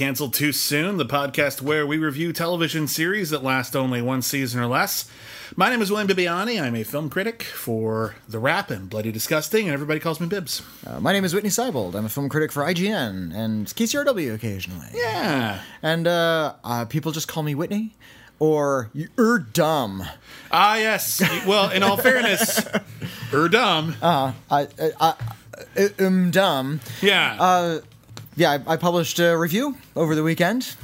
Welcome Cancelled Too Soon, the podcast where we review television series that last only one season or less. My name is William Bibbiani. I'm a film critic for The Wrap and Bloody Disgusting, and everybody calls me Bibs. Uh, my name is Whitney Seibold. I'm a film critic for IGN and KCRW occasionally. Yeah. And uh, uh, people just call me Whitney or you're dumb. Ah, yes. Well, in all fairness, er dumb. I, I, I, I am dumb. yeah. Yeah, I, I published a review over the weekend.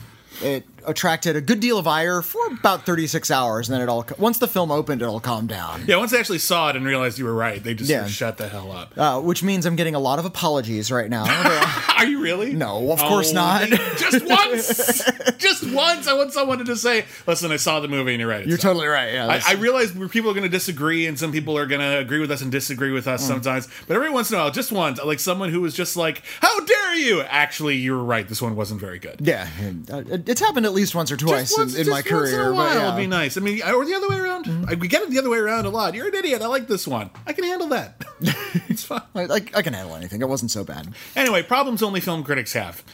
It attracted a good deal of ire for about 36 hours, and then it all once the film opened, it all calmed down. yeah, once they actually saw it and realized you were right, they just Yeah. shut the hell up. Uh, which means I'm getting a lot of apologies right now. Are you really? No, of course Oh, not. just once. just once. I want someone to just say, "Listen, I saw the movie, and you're right." You're totally right. Yeah, I, I realize people are going to disagree, and some people are going to agree with us and disagree with Mm. us sometimes. But every once in a while, just once, like someone who was just like, "How dare you!" Actually, you were right. This one wasn't very good. yeah, it's happened at least once or twice once, in, in my once career. in a while, but yeah. it'd be nice. I mean, or the other way around. Hmm. I, we get it the other way around a lot. You're an idiot. I like this one. I can handle that. it's fine. I, I, I can handle anything. It wasn't so bad. Anyway, problems only film critics have.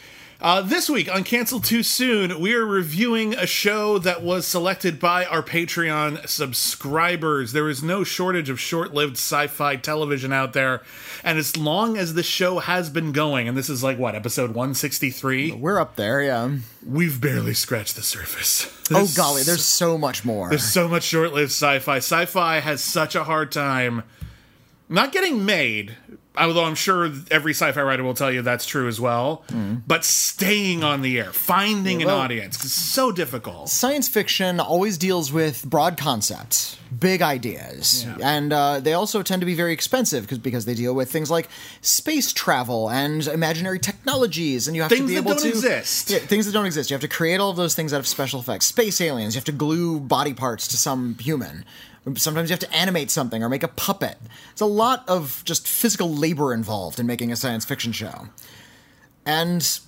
Uh, this week on Cancel Too Soon, we are reviewing a show that was selected by our Patreon subscribers. There is no shortage of short lived sci fi television out there. And as long as the show has been going, and this is like what, episode 163, We're up there. Yeah. we've barely scratched the surface. Oh golly, there's so much more. there's so much short lived sci fi. Sci fi has such a hard time not getting made, although I'm sure every sci fi writer will tell you that's true as well, but staying on the air, finding well- an audience. is so difficult. Science fiction always deals with broad concepts, big ideas, and uh, they also tend to be very expensive because because they deal with things like space travel and imaginary technologies, and you have Things to be that able don't to exist. Yeah, things that don't exist. You have to create all of those things out of special effects. Space aliens. You have to glue body parts to some human. Sometimes you have to animate something or make a puppet. It's a lot of just physical labor involved in making a science fiction show. And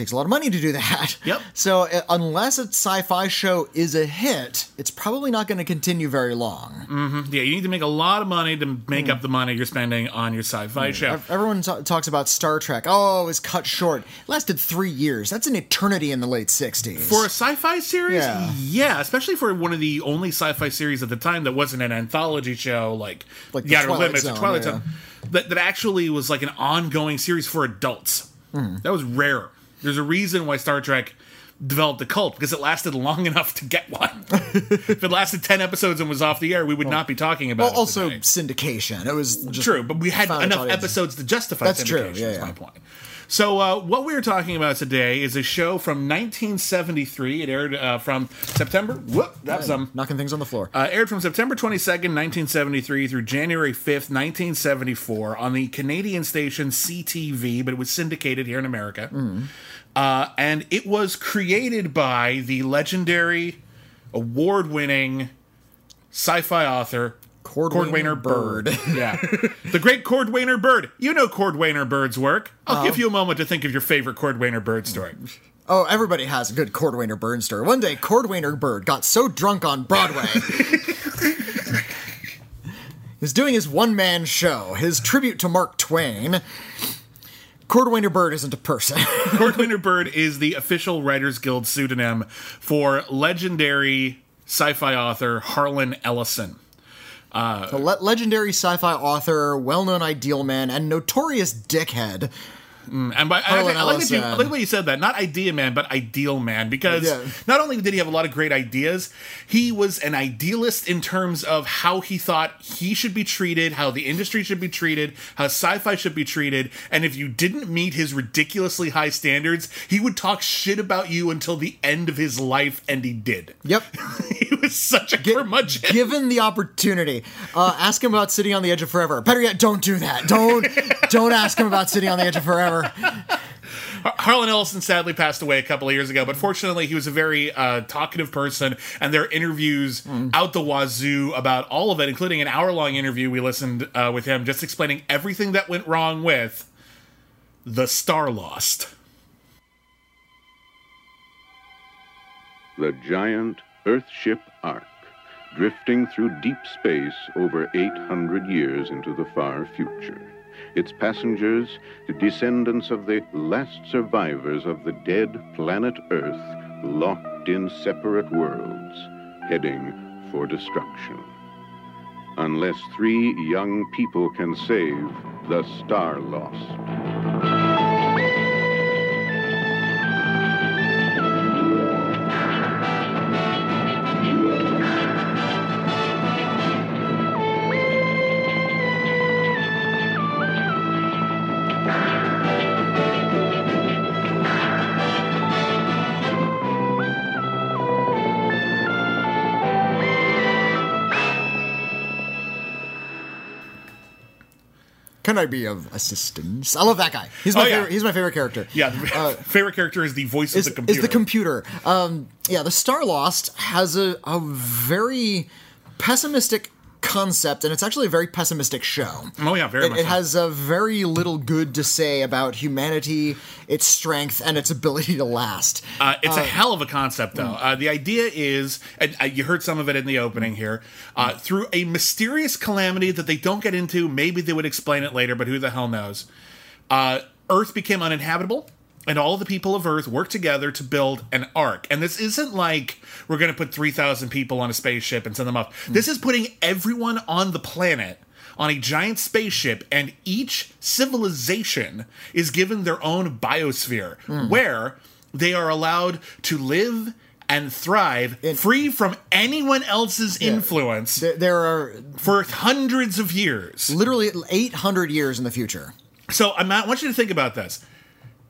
takes a lot of money to do that. Yep. So uh, unless a sci-fi show is a hit, it's probably not going to continue very long. Yeah, you need to make a lot of money to make up the money you're spending on your sci fi show. Everyone ta- talks about Star Trek. Oh, it was cut short. It lasted three years. That's an eternity in the late '60s. For a sci-fi series, Yeah. yeah, especially for one of the only sci-fi series at the time that wasn't an anthology show like, Like The Outer Twilight Limits, Zone, or Twilight yeah. Zone, that, that actually was like an ongoing series for adults. Hmm. That was rare. There's a reason why Star Trek developed a cult because it lasted long enough to get one. if it lasted ten episodes and was off the air, we would not be talking about well, it. also today. syndication. It was just True, but we had enough audience. episodes to justify That's true, syndication, yeah, is yeah. my point. So, uh, what we're talking about today is a show from 1973. It aired uh, from September. Whoop, that's um, knocking things on the floor. uh, aired from September 22nd, 1973 through January 5th, 1974 on the Canadian station CTV, but it was syndicated here in America. Uh, and it was created by the legendary, award winning sci fi author. Cordwainer Bird. yeah. The great Cordwainer Bird. You know Cordwainer Bird's work. I'll give oh. you a moment to think of your favorite Cordwainer Bird story. oh, everybody has a good Cordwainer Bird story. One day, Cordwainer Bird got so drunk on Broadway. He's doing his one-man show, his tribute to Mark Twain. Cordwainer Bird isn't a person. Cordwainer Bird is the official Writers Guild pseudonym for legendary sci-fi author Harlan Ellison. Uh, A le- legendary sci-fi author, well-known ideal man, and notorious dickhead. And by, I, Harlan I, like that you, I like the way you said that. Not idea man, but ideal man. Because Yeah. not only did he have a lot of great ideas, he was an idealist in terms of how he thought he should be treated, how the industry should be treated, how sci-fi should be treated. And if you didn't meet his ridiculously high standards, he would talk shit about you until the end of his life, and he did. Yep. he was such a curmudgeon. Given the opportunity, uh, ask him about City on the Edge of Forever. Better yet, don't do that. Don't don't ask him about City on the Edge of Forever. Harlan Ellison sadly passed away a couple of years ago, but fortunately, he was a very uh, talkative person, and there are interviews out the wazoo about all of it, including an hour long interview we listened uh, with him, just explaining everything that went wrong with the Starlost. the giant Earthship Ark, drifting through deep space over 800 years into the far future. Its passengers, the descendants of the last survivors of the dead planet Earth, locked in separate worlds, heading for destruction. Unless three young people can save the Starlost. Can I be of assistance? I love that guy. He's my Oh, yeah. favorite. He's my favorite character. Yeah, the favorite character is the voice is, of the computer. is the computer. Um, yeah, the Starlost has a, a very pessimistic concept, and it's actually a very pessimistic show. Oh, yeah, very it, much It so. has a very little good to say about humanity, its strength, and its ability to last. Uh, it's a hell of a concept, though. mm. Uh, the idea is, and uh, you heard some of it in the opening here, uh, through a mysterious calamity that they don't get into. Maybe they would explain it later, but who the hell knows? Uh, Earth became uninhabitable, and all the people of Earth work together to build an ark. And this isn't like we're going to put 3,000 people on a spaceship and send them up. Hmm. This is putting everyone on the planet on a giant spaceship, and each civilization is given their own biosphere hmm. where they are allowed to live and thrive free from anyone else's influence There, there are for hundreds of years. literally 800 years in the future. So I'm not, I want you to think about this.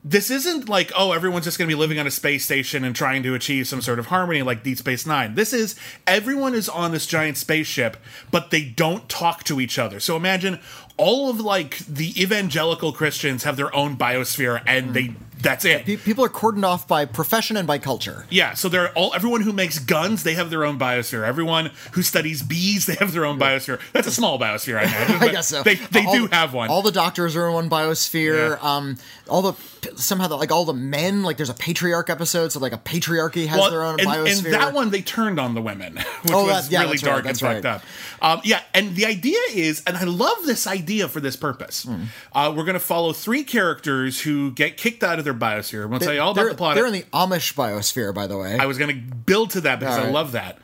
This isn't like, oh, everyone's just going to be living on a space station and trying to achieve some sort of harmony like Deep Space Nine. This is everyone is on this giant spaceship, but they don't talk to each other. So imagine all of like the evangelical Christians have their own biosphere and they that's it. Pe- People are cordoned off by profession and by culture. Yeah, so they're all everyone who makes guns, they have their own biosphere. Everyone who studies bees, they have their own biosphere. That's a small biosphere, I imagine. I guess so. They they All do have one. All the doctors are in one biosphere. Yeah. Um, all the somehow the, like all the men like there's a patriarch episode, so like a patriarchy has Well, their own and, biosphere. and that one they turned on the women, which Oh, was yeah, really that's right, dark and fucked right. up. Um, yeah, and the idea is, and I love this idea for this purpose. Hmm. Uh, we're going to follow three characters who get kicked out of their biosphere. I'm going to tell you all about they're, the plot. they're in the Amish biosphere, by the way. I was going to build to that because All I right. love that.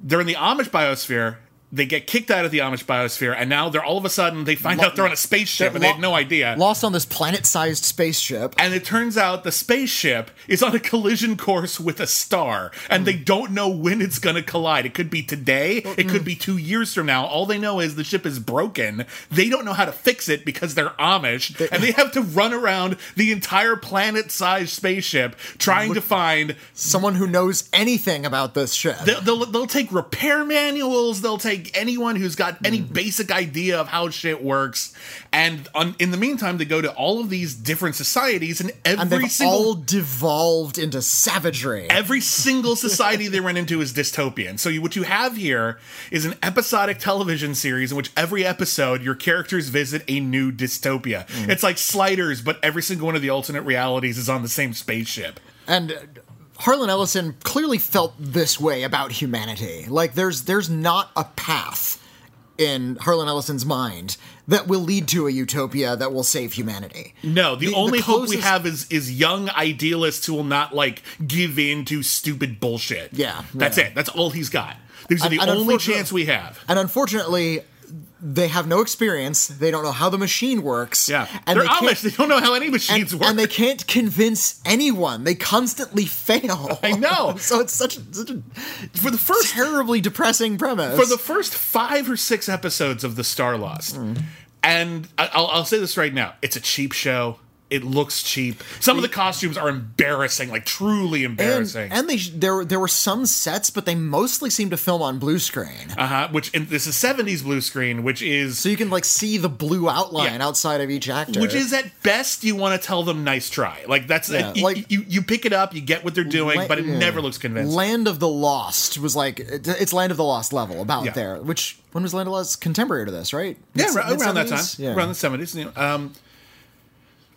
They're in the Amish biosphere. They get kicked out of the Amish biosphere, and now they're all of a sudden they find out they're on a spaceship and they lo- had no idea. Lost on this planet-sized spaceship. And it turns out the spaceship is on a collision course with a star, and they hmm. don't know when it's going to collide. It could be today, it could be two years from now. All they know is the ship is broken. They don't know how to fix it because they're Amish, and they have to run around the entire planet sized spaceship trying to find. Someone who knows anything about this ship. They'll, they'll, they'll take repair manuals, they'll take anyone who's got any basic idea of how shit works, and on, in the meantime, they go to all of these different societies, and every and they've single all devolved into savagery. every single society they run into is dystopian. So you, what you have here is an episodic television series in which every episode your characters visit a new dystopia. It's like Sliders, but every single one of the alternate realities is on the same spaceship. and uh, Harlan Ellison clearly felt this way about humanity. Like there's there's not a path in Harlan Ellison's mind that will lead to a utopia that will save humanity. No, the, The- the only hope we have is is young idealists who will not like give in to stupid bullshit. Yeah, that's yeah. it. That's all he's got. These are And- the and only chance we have. And unfortunately, they have no experience. They don't know how the machine works. Yeah, and they're they Amish. They don't know how any machines and, work. and they can't convince anyone. They constantly fail. I know. so it's such, such a for the first terribly depressing premise. for the first five or six episodes of the Starlost, Hmm. and I- I'll, I'll say this right now: it's a cheap show. It looks cheap. Some of the costumes are embarrassing, like truly embarrassing. and they there there were some sets, but they mostly seem to film on blue screen. uh huh. Which and this is '70s blue screen, which is So you can like see the blue outline Yeah. outside of each actor. Which is at best you want to tell them nice try. Like that's Yeah, you, like- you you pick it up, you get what they're doing, La- but it yeah. never looks convincing. Land of the Lost was like it's Land of the Lost level about Yeah. there. Which when was Land of the Lost contemporary to this, right? yeah, Mid- around, around that time. Yeah. around the seventies. You know, um,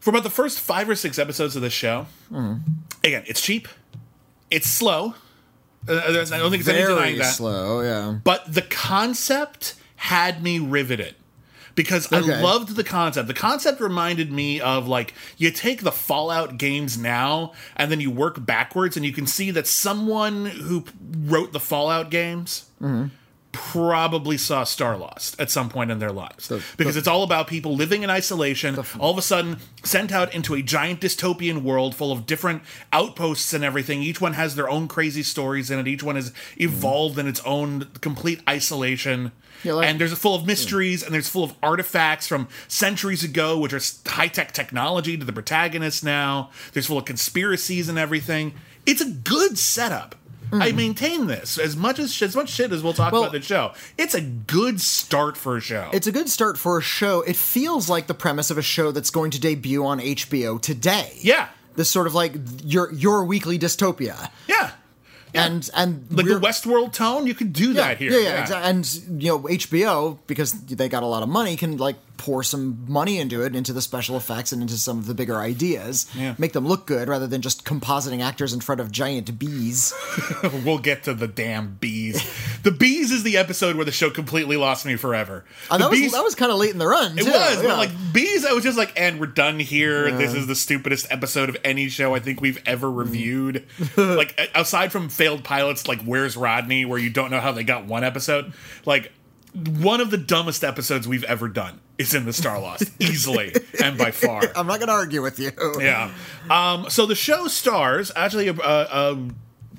for about the first five or six episodes of the show, Mm-hmm. again, it's cheap, it's slow. Uh, I don't think it's any denying that. slow. Yeah. But the concept had me riveted because Okay. I loved the concept. The concept reminded me of like you take the Fallout games now and then you work backwards and you can see that someone who wrote the Fallout games probably saw Starlost at some point in their lives because it's all about people living in isolation, all of a sudden sent out into a giant dystopian world full of different outposts and everything. Each one has their own crazy stories in it. Each one is evolved in its own complete isolation. Yeah, like- and there's a full of mysteries and there's full of artifacts from centuries ago, which are high tech technology to the protagonist now. There's full of conspiracies and everything. It's a good setup. I mm. maintain this as much as as much shit as we'll talk. Well- about the show. It's a good start for a show. It's a good start for a show. It feels like the premise of a show that's going to debut on HBO today. yeah, This sort of like your your weekly dystopia. yeah. And and Like the Westworld tone, you could do yeah, that here. Yeah, yeah, exa- and you know HBO because they got a lot of money can like pour some money into it, into the special effects and into some of the bigger ideas, Yeah. make them look good rather than just compositing actors in front of giant bees. We'll get to the damn bees. the bees is the episode where the show completely lost me forever. The that was bees, that was kind of late in the run. It too, was, yeah. but like bees, I was just like, and we're done here. This is the stupidest episode of any show I think we've ever Mm. reviewed. like aside from failed pilots, like Where's Rodney, where you don't know how they got one episode. Like one of the dumbest episodes we've ever done is in the Starlost, easily and by far. I'm not going to argue with you. Yeah. Um, so the show stars actually a, a, a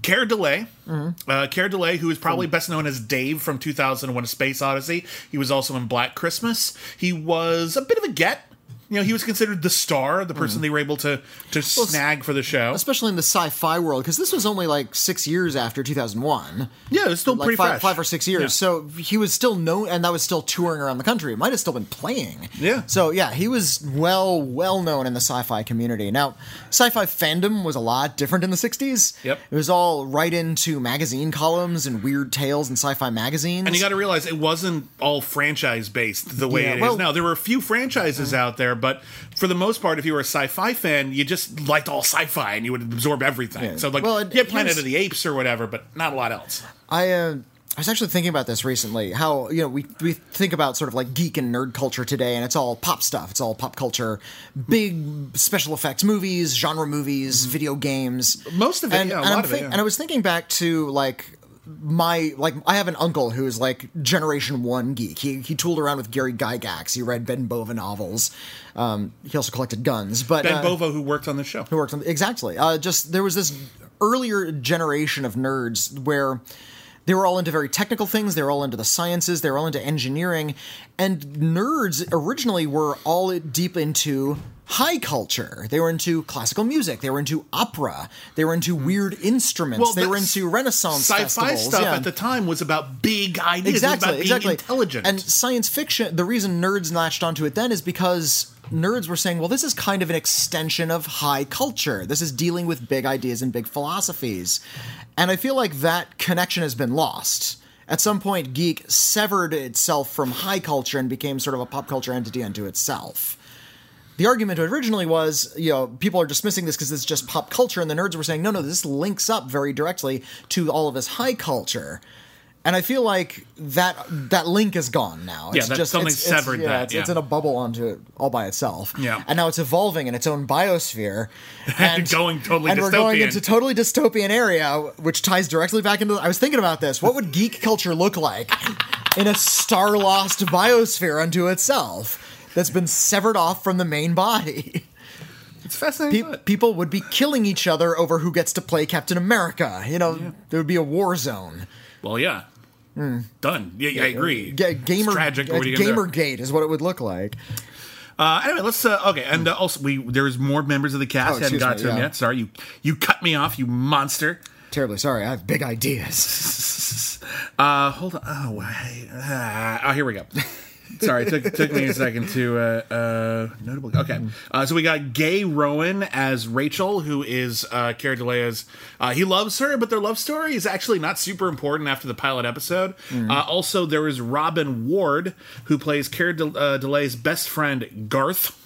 Keir Dullea. Mm-hmm. Uh, Keir Dullea, who is probably best known as Dave from 2001: A Space Odyssey. He was also in Black Christmas. He was a bit of a get. You know, he was considered the star, the Mm-hmm. person they were able to to snag for the show. Especially in the sci-fi world, because this was only like six years after 2001. Yeah, it's still like pretty five, fresh. five or six years. Yeah. So he was still known, and that was still touring around the country. It might have still been playing. Yeah. So yeah, he was well, well known in the sci-fi community. Now, sci-fi fandom was a lot different in the '60s. Yep. It was all right into magazine columns and weird tales and sci-fi magazines. And you got to realize it wasn't all franchise based the way Yeah, it is well- now. There were a few franchises out there, but for the most part, if you were a sci-fi fan, you just liked all sci-fi and you would absorb everything. Yeah. So like, Well, it- you had Planet here's- of the Apes or whatever, but not a lot else. I uh, I was actually thinking about this recently. How you know we we think about sort of like geek and nerd culture today, and it's all pop stuff. It's all pop culture, big special effects movies, genre movies, video games. Most of it, and, yeah, a and lot I'm of it, yeah. And I was thinking back to like my like I have an uncle who is like generation one geek. He he tooled around with Gary Gygax. He read Ben Bova novels. Um, he also collected guns. But Ben uh, Bova, who worked on the show. who worked on the, exactly. Uh, just there was this earlier generation of nerds where they were all into very technical things. They were all into the sciences. They were all into engineering, and nerds originally were all deep into high culture. They were into classical music. They were into opera. They were into weird instruments. Well, they were into Renaissance Sci-fi festivals. stuff yeah. at the time was about big ideas. Exactly, it was about being exactly. intelligent. And science fiction, the reason nerds latched onto it then is because nerds were saying, well, this is kind of an extension of high culture. This is dealing with big ideas and big philosophies. And I feel like that connection has been lost. At some point, geek severed itself from high culture and became sort of a pop culture entity unto itself. The argument originally was, you know, people are dismissing this because it's just pop culture, and the nerds were saying, no, no, this links up very directly to all of this high culture. And I feel like that that link is gone now. Yeah, that- something it's, it's- severed yeah, that, It's, it's in a bubble onto it all by itself. Yeah. and now it's evolving in its own biosphere, and Going totally and we're going dystopian. into totally dystopian area, which ties directly back into. I was thinking about this. What would geek culture look like in a Starlost biosphere unto itself that's been severed off from the main body. It's fascinating. Pe- people would be killing each other over who gets to play Captain America. You know, there would be a war zone. well, yeah. Done. Yeah, yeah, I agree. Ga- gamer, It's tragic. uh, What are you gonna do? Gamergate is what it would look like. Uh, anyway, let's. Uh, okay, and uh, also we there's more members of the cast. Oh, hadn't excuse got me, to them yet. Sorry, you you cut me off, you monster. Terribly sorry, I have big ideas. Uh, hold on. Oh, hey, ah, oh, here we go. Sorry, it took, took me a second to uh, uh, notable. Okay, uh, so we got Gay Rowan as Rachel, who is uh, Keir Dullea's. Uh, he loves her, but their love story is actually not super important after the pilot episode. Uh, also, there is Robin Ward, who plays Keir De- uh, Dullea's best friend Garth,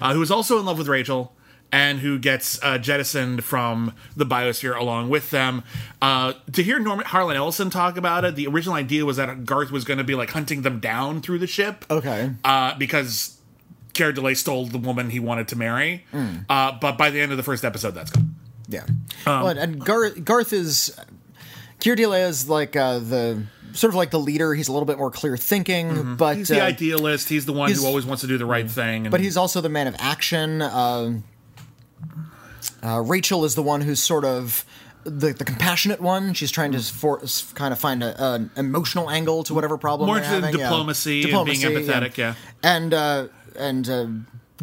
uh, who is also in love with Rachel and who gets uh, jettisoned from the biosphere along with them. Uh, to hear Norman Harlan Ellison talk about it, the original idea was that Garth was going to be like hunting them down through the ship. Okay. Uh, because Keir Dullea stole the woman he wanted to marry. Uh, but by the end of the first episode, that's gone. Yeah. Um, well, and Garth, Garth is. Keir Dullea is like uh, the. Sort of like the leader, he's a little bit more clear thinking, but Mm-hmm. He's the uh, idealist. He's the one he's- who always wants to do the right thing. And, but he's also the man of action. Uh, uh, Rachel is the one who's sort of the, the compassionate one. She's trying to for, kind of find a, an emotional angle to whatever problem more they're interested yeah. diplomacy, Diplomacy, and being empathetic. Yeah. And uh, and uh,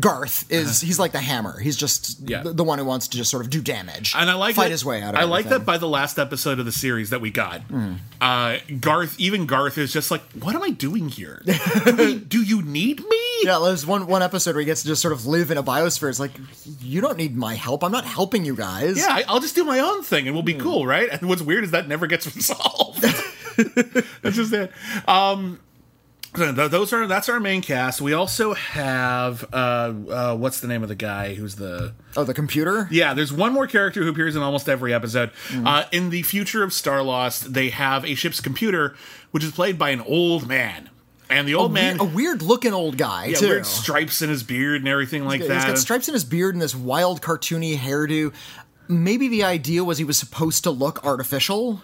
Garth is he's like the hammer. He's just Uh-huh. Yeah. the, the one who wants to just sort of do damage and I like fight that, his way out. of I like everything. that by the last episode of the series that we got. Hmm. Uh, Garth, even Garth is just like, "What am I doing here? do, we, do you need me?" Yeah, there's one one episode where he gets to just sort of live in a biosphere. It's like you don't need my help. I'm not helping you guys. Yeah, I, I'll just do my own thing and we'll be cool, right? And what's weird is that never gets resolved. that's just it. Um, those are that's our main cast. We also have uh, uh, what's the name of the guy who's the Oh, the computer. yeah, there's one more character who appears in almost every episode. Uh, in the future of Starlost, they have a ship's computer, which is played by an old man. And the old man, a weird looking old guy yeah, too. weird stripes in his beard and everything like He's that. He's got stripes in his beard and this wild cartoony hairdo. Maybe the idea was he was supposed to look artificial,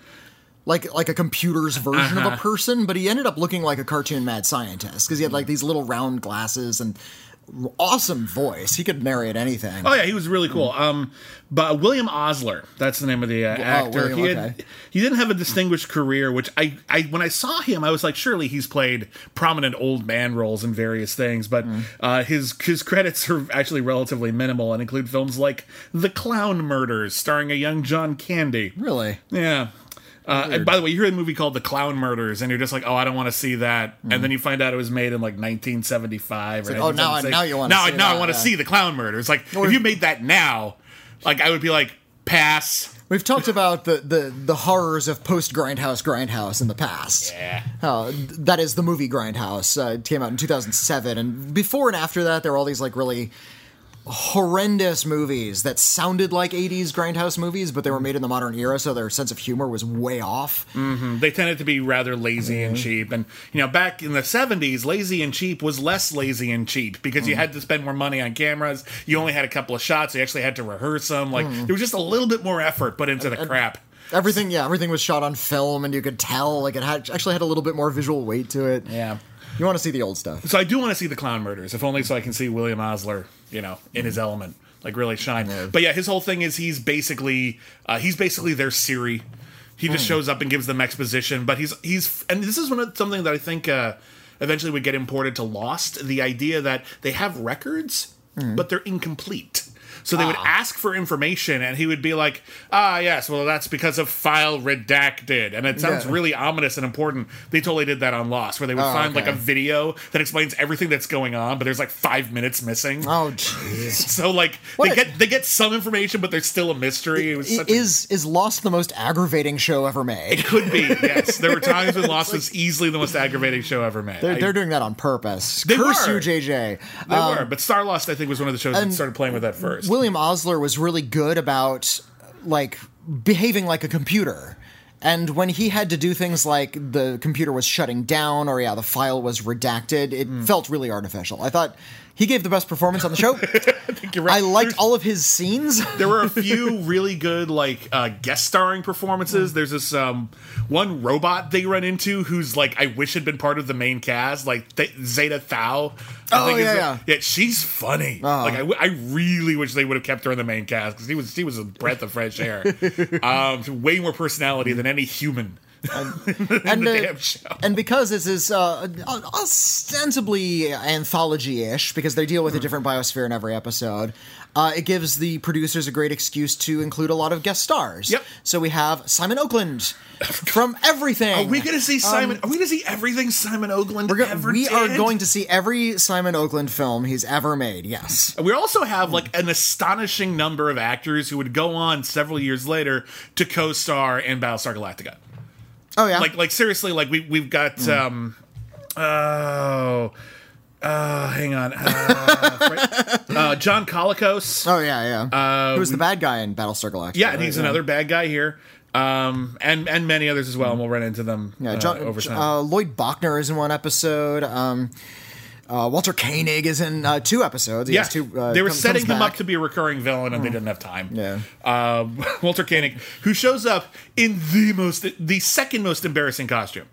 like like a computer's version of Uh-huh. a person, but he ended up looking like a cartoon mad scientist because he had like these little round glasses and awesome voice. He could narrate anything. Oh yeah, he was really cool. Um, but William Osler, that's the name of the uh, actor. William, he had, okay. he didn't have a distinguished career, which I, I when I saw him, I was like, surely he's played prominent old man roles in various things. But Mm. uh, his his credits are actually relatively minimal and include films like The Clown Murders, starring a young John Candy. Really? Yeah. Uh, and by the way, you hear a movie called The Clown Murders, and you're just like, "Oh, I don't want to see that." And then you find out it was made in like 1975. Or like, oh, now I- now you wanna now, see now I want to yeah. see The Clown Murders. Like, if you made that now, like I would be like, pass. We've talked about the, the, the horrors of post Grindhouse Grindhouse in the past. Yeah. Uh, that is the movie Grindhouse. Uh, it came out in 2007. And before and after that, there were all these like really horrendous movies that sounded like 80s Grindhouse movies, but they were made in the modern era, so their sense of humor was way off. Mm-hmm. They tended to be rather lazy and mm-hmm. cheap. And you know, back in the 70s, lazy and cheap was less lazy and cheap because you mm-hmm. had to spend more money on cameras. You only had a couple of shots. You actually had to rehearse them. Like there was just a little bit more effort put into the crap. Everything, yeah, everything was shot on film, and you could tell like it had actually had a little bit more visual weight to it. Yeah. You want to see the old stuff. So I do want to see the clown murders, if only so I can see William Osler, you know, in his element, like really shine. But yeah, his whole thing is he's basically uh, he's basically their Siri. He just shows up and gives them exposition, but he's he's and this is one of, something that I think uh, eventually would get imported to Lost. The idea that they have records, but they're incomplete. So they would ask for information, and he would be like, "Ah, yes, well, that's because of file redacted," and it sounds Yeah. really ominous and important. They totally did that on Lost, where they would find like a video that explains everything that's going on, but there's like five minutes missing. Oh, jeez. So like What they a- get they get some information, but there's still a mystery. It was such a- Is is Lost the most aggravating show ever made? It could be yes. There were times when Lost was easily the most aggravating show ever made. They're, I- they're doing that on purpose. They Curse were. you, JJ. they were, but Starlost I think was one of the shows that started playing with that first. William Osler was really good about like behaving like a computer. And when he had to do things like the computer was shutting down or yeah, the file was redacted, it Hmm. felt really artificial. I thought He gave the best performance on the show. You're right. I liked all of his scenes. there were a few really good like uh, guest starring performances. There's this um, one robot they run into who's like I wish had been part of the main cast, like Th- Zeta Thau. I Oh, yeah, yeah. yeah. She's funny. Like I, w- I really wish they would have kept her in the main cast because he was she was a breath of fresh air. um, way more personality than any human. And the uh, and because this is uh, ostensibly anthology-ish because they deal with Hmm. a different biosphere in every episode uh, it gives the producers a great excuse to include a lot of guest stars Yep. so we have simon oakland from everything Are we gonna see Simon? are we gonna see everything Simon Oakland Um, We're go- ever we are going to see every simon oakland film he's ever made yes We also have like an astonishing number of actors who would go on several years later to co-star in Battlestar Galactica. Oh yeah Like, like seriously, like we we've got Mm. um, oh, uh, hang on, uh, uh, John Colicos. oh yeah yeah he was the bad guy in battlestar galactica Uh, yeah, and right? he's another bad guy here. Um, and and many others as well, and we'll run into them. Yeah, uh, John, over time. uh, Lloyd Bochner is in one episode. Um, uh, Walter Koenig is in uh, two episodes. He yeah, two, uh, they were comes- setting comes him back. up to be a recurring villain, and they didn't have time. Yeah. um, Walter Koenig, who shows up in the most, the second most embarrassing costume.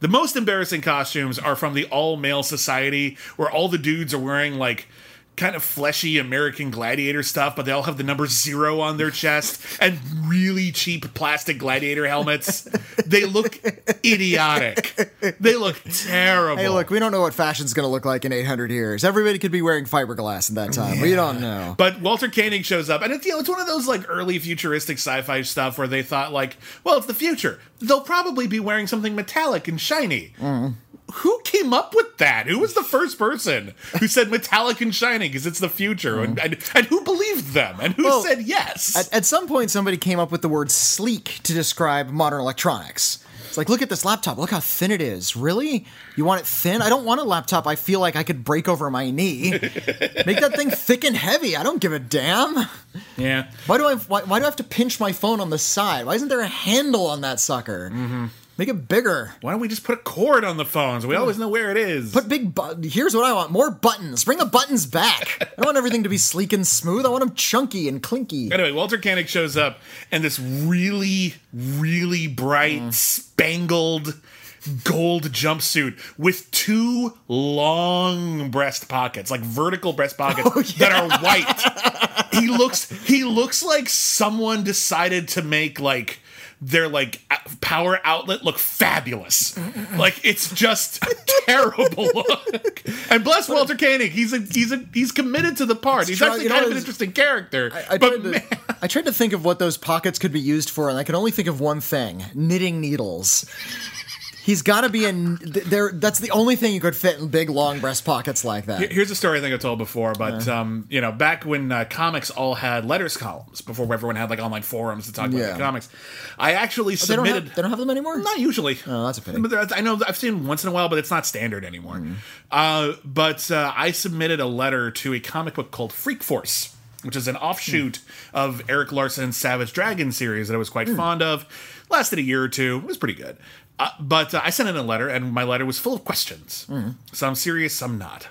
The most embarrassing costumes are from the all male society, where all the dudes are wearing like kind of fleshy American gladiator stuff, but they all have the number zero on their chest and really cheap plastic gladiator helmets. they look idiotic. They look terrible. Hey, look, we don't know what fashion's going to look like in 800 years. Everybody could be wearing fiberglass at that time. We don't know. But Walter Koenig shows up, and it's you know it's one of those like early futuristic sci-fi stuff where they thought like, well, it's the future. They'll probably be wearing something metallic and shiny. Mm. Who came up with that? Who was the first person who said metallic and shiny because it's the future? And, and and who believed them? And who Well, said yes? At, at some point, somebody came up with the word sleek to describe modern electronics. It's like, look at this laptop. Look how thin it is. Really? You want it thin? I don't want a laptop I feel like I could break over my knee. Make that thing thick and heavy. I don't give a damn. yeah. Why do I why, why do I have to pinch my phone on the side? Why isn't there a handle on that sucker? Mm-hmm. Make it bigger. Why don't we just put a cord on the phones? We always know where it is. Put big bu- Here's what I want: more buttons. Bring the buttons back. I don't want everything to be sleek and smooth. I want them chunky and clinky. Anyway, Walter Koenig shows up in this really, really bright, mm. spangled gold jumpsuit with two long breast pockets, like vertical breast pockets oh, that are white. he looks he looks like someone decided to make like their like power outlet look fabulous. Like it's just a terrible look. And bless Walter Koenig, he's a he's a he's committed to the part. He's try- actually you know, kind of an interesting character. I but tried, to, I tried to think of what those pockets could be used for, and I could only think of one thing: knitting needles. He's got to be in there. That's the only thing you could fit in big, long breast pockets like that. Here's a story I think I told before, but um, you know, back when uh, comics all had letters columns, before everyone had like online forums to talk about Yeah. comics, I actually they don't submitted. have. They don't have them anymore. not usually. Oh, that's a pity. But I know I've seen once in a while, but it's not standard anymore. Mm-hmm. Uh, but uh, I submitted a letter to a comic book called Freak Force, which is an offshoot Hmm. of Erik Larsen's Savage Dragon series that I was quite fond of. Lasted a year or two. It was pretty good. Uh, but uh, I sent in a letter, and my letter was full of questions. Hmm. Some serious, some not.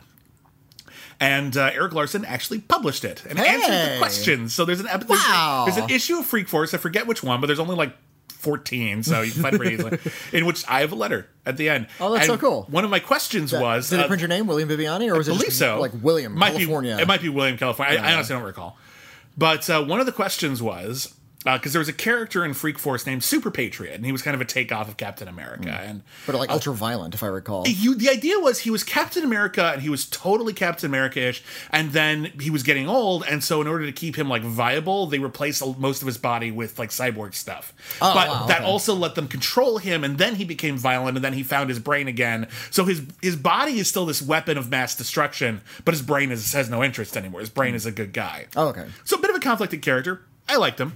And uh, Erik Larsen actually published it and answered the questions. So there's an Wow. there's an issue of Freak Force. I forget which one, but there's only like 14, so you can find it pretty easily. In which I have a letter at the end. Oh, that's And so cool. One of my questions was Did they uh, print your name, William Bibbiani, or was I it believe so. like William might California? Be, it might be William California. I, I honestly don't recall. But uh, one of the questions was Uh, because there was a character in Freak Force named Super Patriot, and he was kind of a takeoff of Captain America. Hmm. And but like uh, ultra violent, if I recall. you, the idea was he was Captain America, and he was totally Captain America-ish. And then he was getting old, and so in order to keep him like viable, they replaced most of his body with like cyborg stuff. Oh, but wow, that okay. also let them control him, and then he became violent, and then he found his brain again. So his his body is still this weapon of mass destruction, but his brain is, has no interest anymore. His brain hmm. is a good guy. Oh, okay. So a bit of a conflicted character. I liked him.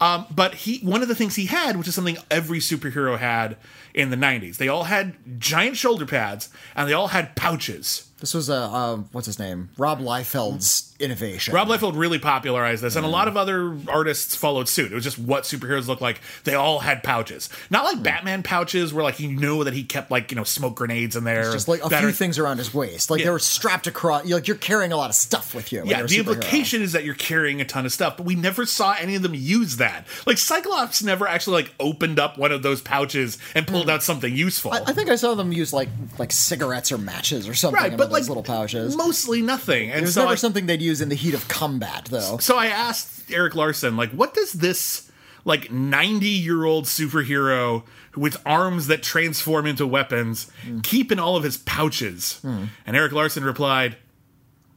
Um, but he one of the things he had, which is something every superhero had in the '90s, they all had giant shoulder pads and they all had pouches. This was a uh, what's his name? Rob Liefeld's innovation. Rob Liefeld really popularized this, and a lot of other artists followed suit. It was just what superheroes look like. They all had pouches, not like Batman pouches, where like you know that he kept like you know smoke grenades in there, just like a few are- things around his waist, like Yeah. they were strapped across. You're, like you're carrying a lot of stuff with you. when Yeah, you're a the implication is that you're carrying a ton of stuff, but we never saw any of them use that. Like Cyclops never actually like opened up one of those pouches and pulled out something useful. Hmm. I think I saw them use like like cigarettes or matches or something right, in but those like little pouches. mostly nothing. And it was so never I, something they'd use in the heat of combat, though. so I asked Erik Larsen, like, what does this like 90 year old superhero with arms that transform into weapons Hmm. keep in all of his pouches? And Erik Larsen replied,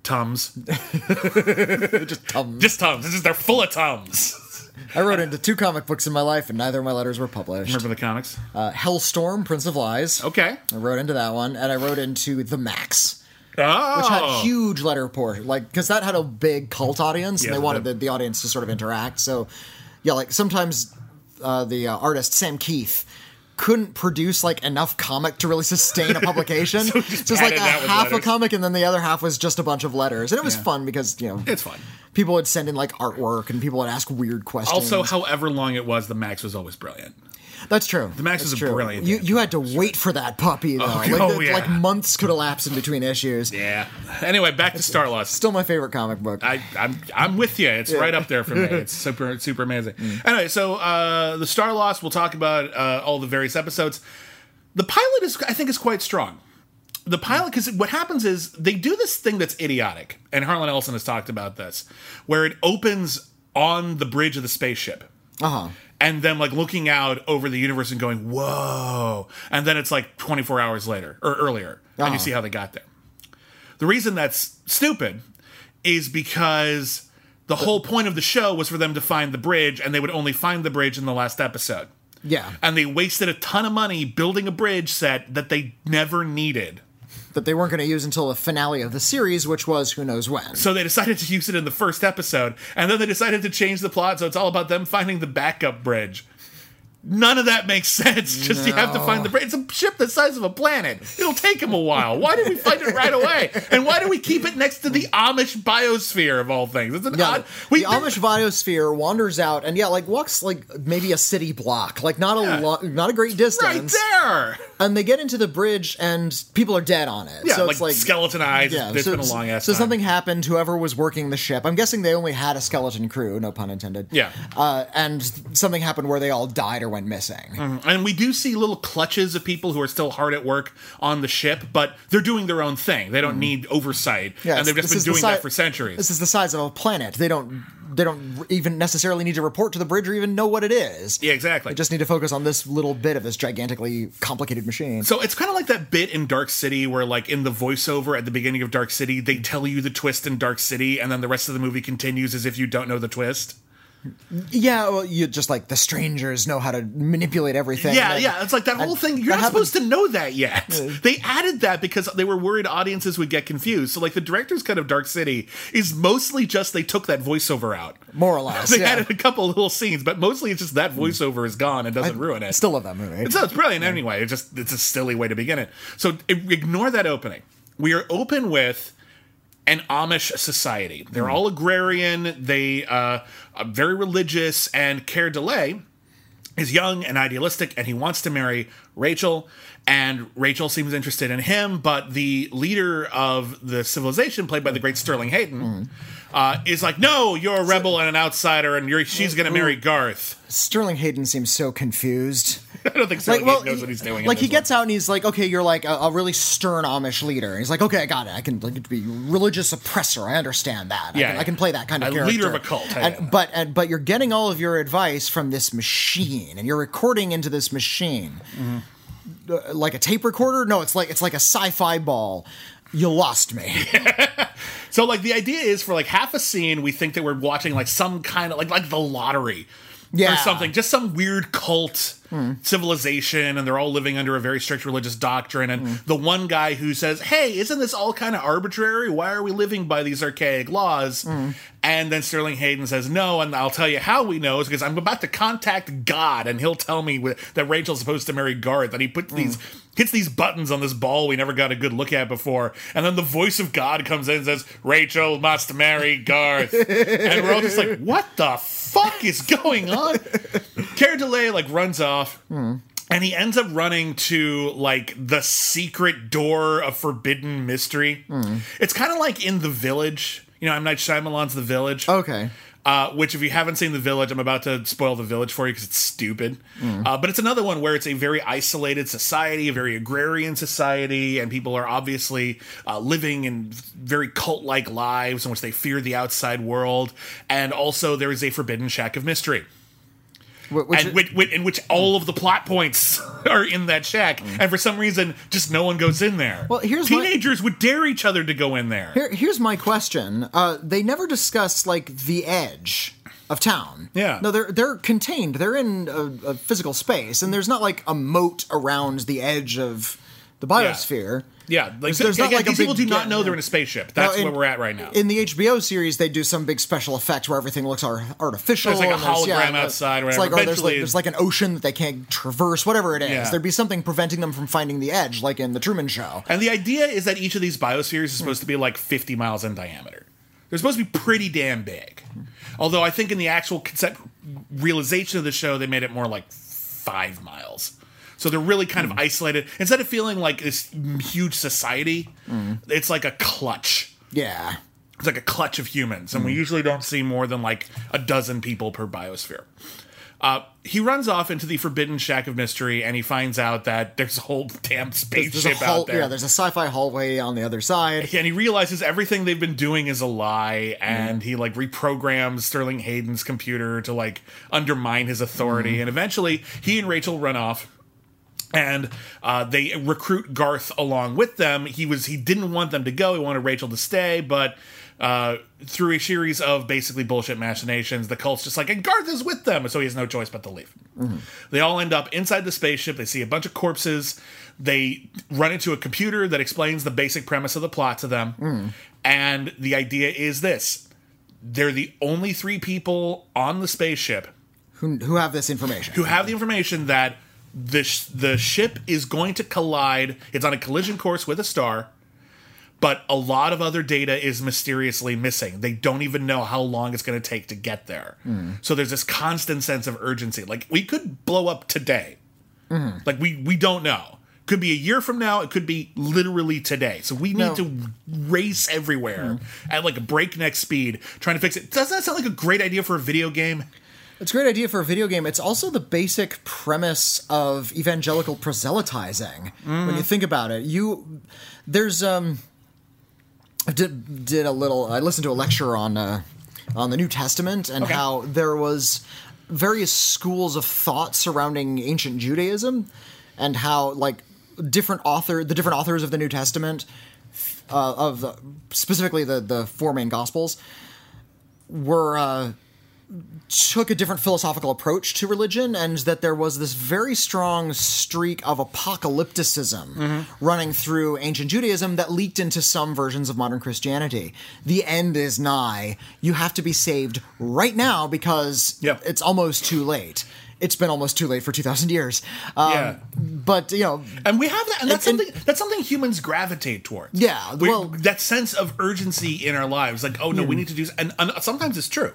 Tums. Just tums. Just Tums. This is they're full of Tums. I wrote into two comic books in my life, and neither of my letters were published. Remember the comics? Uh, Hellstorm, Prince of Lies. Okay. I wrote into that one, and I wrote into The Maxx, Oh. which had huge letter report, like because that had a big cult audience, and they wanted the, the audience to sort of interact. So, yeah, like sometimes uh, the uh, artist Sam Kieth couldn't produce like enough comic to really sustain a publication. So just so like a half a comic, and then the other half was just a bunch of letters, and it was Yeah. fun because you know It's fun. people would send in like artwork, and people would ask weird questions. Also, however long it was, the Maxx was always brilliant. That's true. The Maxx is a brilliant You you had to wait for that puppy though. like, oh, the- yeah. like months could elapse in between issues. Yeah. Anyway, back to Star Starlost. Still my favorite comic book. I, I'm I'm with you. It's right up there for me. It's super super amazing. Anyway, so uh, the Starlost. We'll talk about uh, all the various episodes. The pilot is, I think, is quite strong. The pilot, because what happens is they do this thing that's idiotic, and Harlan Ellison has talked about this, where it opens on the bridge of the spaceship. Uh huh. And then like looking out over the universe and going, "Whoa!" And then it's like 24 hours later or earlier, and you Uh-huh. see how they got there. The reason that's stupid is because the whole point of the show was for them to find the bridge, and they would only find the bridge in the last episode. Yeah. And they wasted a ton of money building a bridge set that they never needed. That they weren't going to use until the finale of the series, which was who knows when. So they decided to use it in the first episode, and then they decided to change the plot so it's all about them finding the backup bridge. None of that makes sense. Just you have to find the bridge. It's a ship the size of a planet. It'll take him a while. Why did we find it right away? And why do we keep it next to the Amish biosphere of all things? It's an yeah, odd. We, the Amish biosphere wanders out and yeah, like walks like maybe a city block, like not a Yeah. lo- not a great distance. right there. And they get into the bridge and people are dead on it. Yeah, so like, it's like skeleton eyes. Yeah, it's so, been a long ass so time. something happened. Whoever was working the ship, I'm guessing they only had a skeleton crew, no pun intended. Yeah. uh, and something happened where they all died or went missing. And we do see little clutches of people who are still hard at work on the ship, but they're doing their own thing. They don't need oversight, Mm-hmm. Yeah, and they've just been doing si- that for centuries. This is the size of a planet. They don't they don't even necessarily need to report to the bridge or even know what it is. yeah, exactly. They just need to focus on this little bit of this gigantically complicated machine. So it's kind of like that bit in Dark City where, like, in the voiceover at the beginning of Dark City, they tell you the twist in Dark City, and then the rest of the movie continues as if you don't know the twist. Yeah, well, you just like the strangers know how to manipulate everything. Yeah, And- yeah. It's like that whole thing. You're not happens- supposed to know that yet. They added that because they were worried audiences would get confused. So, like, the director's cut of Dark City is mostly just they took that voiceover out. more or less. They yeah. added a couple little scenes, but mostly it's just that mm. voiceover is gone and doesn't ruin it. Still love that movie. So it's brilliant anyway. It's just it's a silly way to begin it. So ignore that opening. We are open with an Amish society. They're all agrarian. They uh, are very religious, and Keir Dullea is young and idealistic, and he wants to marry Rachel. And Rachel seems interested in him, but the leader of the civilization, played by the great Sterling Hayden, uh, is like, "No, you're a rebel and an outsider, and you're, she's going to marry Garth." Sterling Hayden seems so confused. I don't think Sterling Hayden knows what he's doing. Like he one. gets out and he's like, okay, you're like a, a really stern Amish leader. And he's like, okay, I got it. I can like be religious oppressor. I understand that. I Yeah, can, yeah. I can play that kind of A character. leader of a cult, And, it. but and, but you're getting all of your advice from this machine, and you're recording into this machine, Mm-hmm. Uh, like a tape recorder. No, it's like it's like a sci-fi ball. You lost me. So like the idea is for like half a scene, we think that we're watching like some kind of like like the lottery. Yeah. or something. Just some weird cult civilization, and they're all living under a very strict religious doctrine. And the one guy who says, "Hey, isn't this all kind of arbitrary? Why are we living by these archaic laws?" And then Sterling Hayden says, "No, and I'll tell you how we know is because I'm about to contact God, and He'll tell me that Rachel's supposed to marry Garth, and He puts these." Hits these buttons on this ball we never got a good look at before, and then the voice of God comes in and says, "Rachel must marry Garth," and we're all just like, "What the fuck is going on?" Keir Dullea like runs off. And he ends up running to like the secret door of forbidden mystery. It's kind of like in The Village. You know, M. Night Shyamalan's The Village. Okay. Uh, which, if you haven't seen The Village, I'm about to spoil The Village for you because it's stupid. Uh, but it's another one where it's a very isolated society, a very agrarian society, and people are obviously uh, living in very cult like lives in which they fear the outside world. And also, there is a forbidden shack of mystery Which, and which, which, in which all of the plot points are in that shack, and for some reason, just no one goes in there. Well, here's my- teenagers would dare each other to go in there. Here, here's my question. Uh, they never discuss like the edge of town. Yeah. No, they're they're contained. They're in a, a physical space, and there's not like a moat around the edge of the biosphere. yeah, like There's- there's not again, like these people do not yeah, know they're in a spaceship. That's Now, in- where we're at right now. In the HBO series, they do some big special effect where everything looks ar- artificial. There's like a hologram yeah, outside or It's like, or there's like Eventually- there's like an ocean that they can't traverse, whatever it is. Yeah. There'd be something preventing them from finding the edge, like in the Truman Show. and the idea is that each of these biospheres is supposed to be like 50 miles in diameter. They're supposed to be pretty damn big. Although I think in the actual concept realization of the show, they made it more like five miles. So they're really kind Hmm. of isolated. Instead of feeling like this huge society, Hmm. it's like a clutch. Yeah. It's like a clutch of humans, and we usually don't see more than like a dozen people per biosphere. Uh, he runs off into the Forbidden Shack of Mystery, and he finds out that there's a whole damn There's spaceship hall- out there. Yeah, there's a sci-fi hallway on the other side. and he realizes everything they've been doing is a lie, Mm-hmm. and he like reprograms Sterling Hayden's computer to like undermine his authority, Mm-hmm. and eventually he and Rachel run off and uh, they recruit Garth along with them. He was he didn't want them to go. He wanted Rachel to stay, but uh, through a series of basically bullshit machinations, the cult's just like, and Garth is with them, so he has no choice but to leave. They all end up inside the spaceship. They see a bunch of corpses. They run into a computer that explains the basic premise of the plot to them, and the idea is this: they're the only three people on the spaceship Who, who have this information? who have the information that the sh- the ship is going to collide. It's on a collision course with a star, but a lot of other data is mysteriously missing. They don't even know how long it's going to take to get there. Hmm. So there's this constant sense of urgency. Like we could blow up today. Hmm. Like we we don't know. Could be a year from now. It could be literally today. So we need No. to race everywhere hmm. at like a breakneck speed, trying to fix it. Doesn't that sound like a great idea for a video game? It's a great idea for a video game. It's also the basic premise of evangelical proselytizing. When you think about it, you there's um I did did a little I listened to a lecture on uh, on the New Testament and Okay. how there was various schools of thought surrounding ancient Judaism and how like different author the different authors of the New Testament uh, of the, specifically the the four main gospels were uh, took a different philosophical approach to religion and that there was this very strong streak of apocalypticism running through ancient Judaism that leaked into some versions of modern Christianity. The end is nigh. You have to be saved right now because it's almost too late. It's been almost too late for 2000 years. Um, Yeah. But, you know, and we have that and that's And- and- something that's something humans gravitate towards Yeah, We- well- that sense of urgency in our lives like oh no we need to do and, and sometimes it's true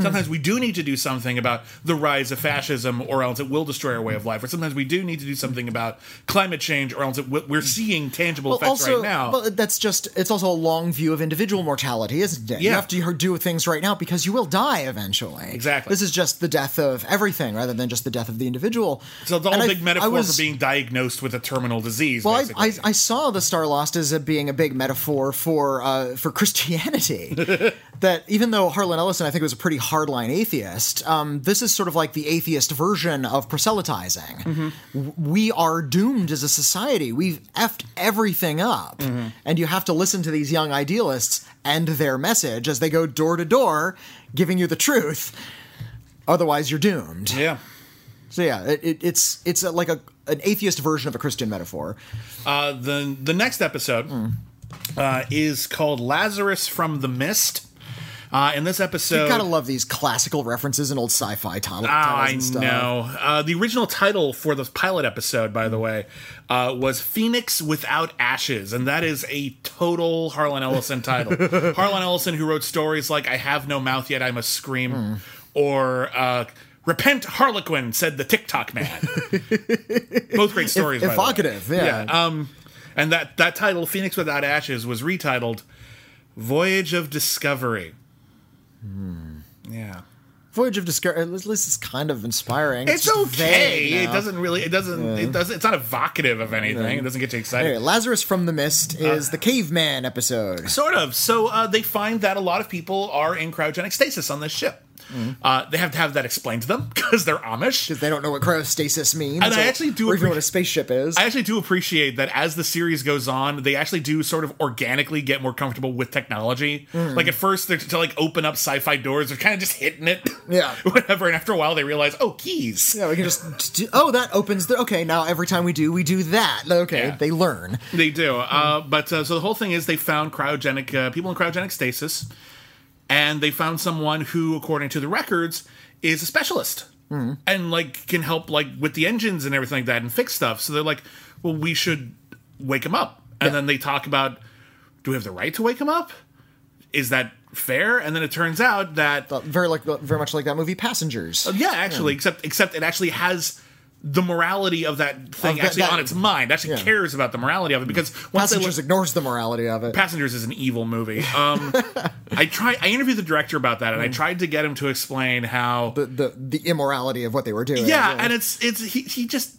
sometimes we do need to do something about the rise of fascism or else it will destroy our way of life or sometimes we do need to do something about climate change or else will- we're seeing tangible Well, effects also, right now well, that's just, it's also a long view of individual mortality, isn't it? You have to do things right now because you will die eventually. Exactly. This is just the death of everything rather than just the death of the individual. so it's all And a I- big I metaphor was- for being diagnosed with a terminal disease Well, I. I, I saw the Starlost as a, being a big metaphor for uh, for Christianity. that even though Harlan Ellison, I think, was a pretty hardline atheist, um, this is sort of like the atheist version of proselytizing. W- We are doomed as a society. We've effed everything up, and you have to listen to these young idealists and their message as they go door to door, giving you the truth. Otherwise, you're doomed. Yeah. So yeah, it, it, it's it's a, like a an atheist version of a Christian metaphor. Uh, the the next episode uh, is called Lazarus from the Mist. Uh, in this episode, You gotta love these classical references and old sci-fi title, Oh, titles I and stuff. know. Uh, the original title for the pilot episode, by the way, uh, was Phoenix Without Ashes, and that is a total Harlan Ellison title. Harlan Ellison, who wrote stories like "I Have No Mouth Yet I Must Scream," Hmm. or uh, "Repent, Harlequin," said the Ticktockman. Both great stories. way. Evocative, yeah. Um, and that that title, "Phoenix Without Ashes," was retitled "Voyage of Discovery." Hmm. Yeah. Voyage of Discovery. At least it's kind of inspiring. It's just okay. vague It doesn't really. It doesn't. It doesn't. It's not evocative of anything. It doesn't get you excited. Anyway, Lazarus from the Mist Uh, is the caveman episode. Sort of. So uh, they find that a lot of people are in cryogenic stasis on this ship. Mm-hmm. Uh, they have to have that explained to them because they're Amish. Because they don't know what cryostasis means. And I actually do Or even what a spaceship is. I actually do appreciate that as the series goes on, they actually do sort of organically get more comfortable with technology. Mm. Like at first, they're to like open up sci-fi doors, they're kind of just hitting it, Yeah. whatever. And after a while, they realize, oh, keys. yeah, we can just do, oh that opens the okay now every time we do we do that okay Yeah. they learn They do. Uh, but uh, so the whole thing is they found cryogenic uh, people in cryogenic stasis, and they found someone who, according to the records, is a specialist hmm. and like can help like with the engines and everything like that and fix stuff. So they're like, well, we should wake him up. And Yeah. then they talk about, do we have the right to wake him up? Is that fair? And then it turns out that very like very much like that movie Passengers oh, yeah, actually, except except it actually has the morality of that thing Of that- actually that- on its mind. Actually Yeah. cares about the morality of it because once they look, Passengers ignores the morality of it Passengers is an evil movie. Um, I try. I interviewed the director about that, and I mm. tried to get him to explain how. the, the the immorality of what they were doing yeah, and it's it's he he just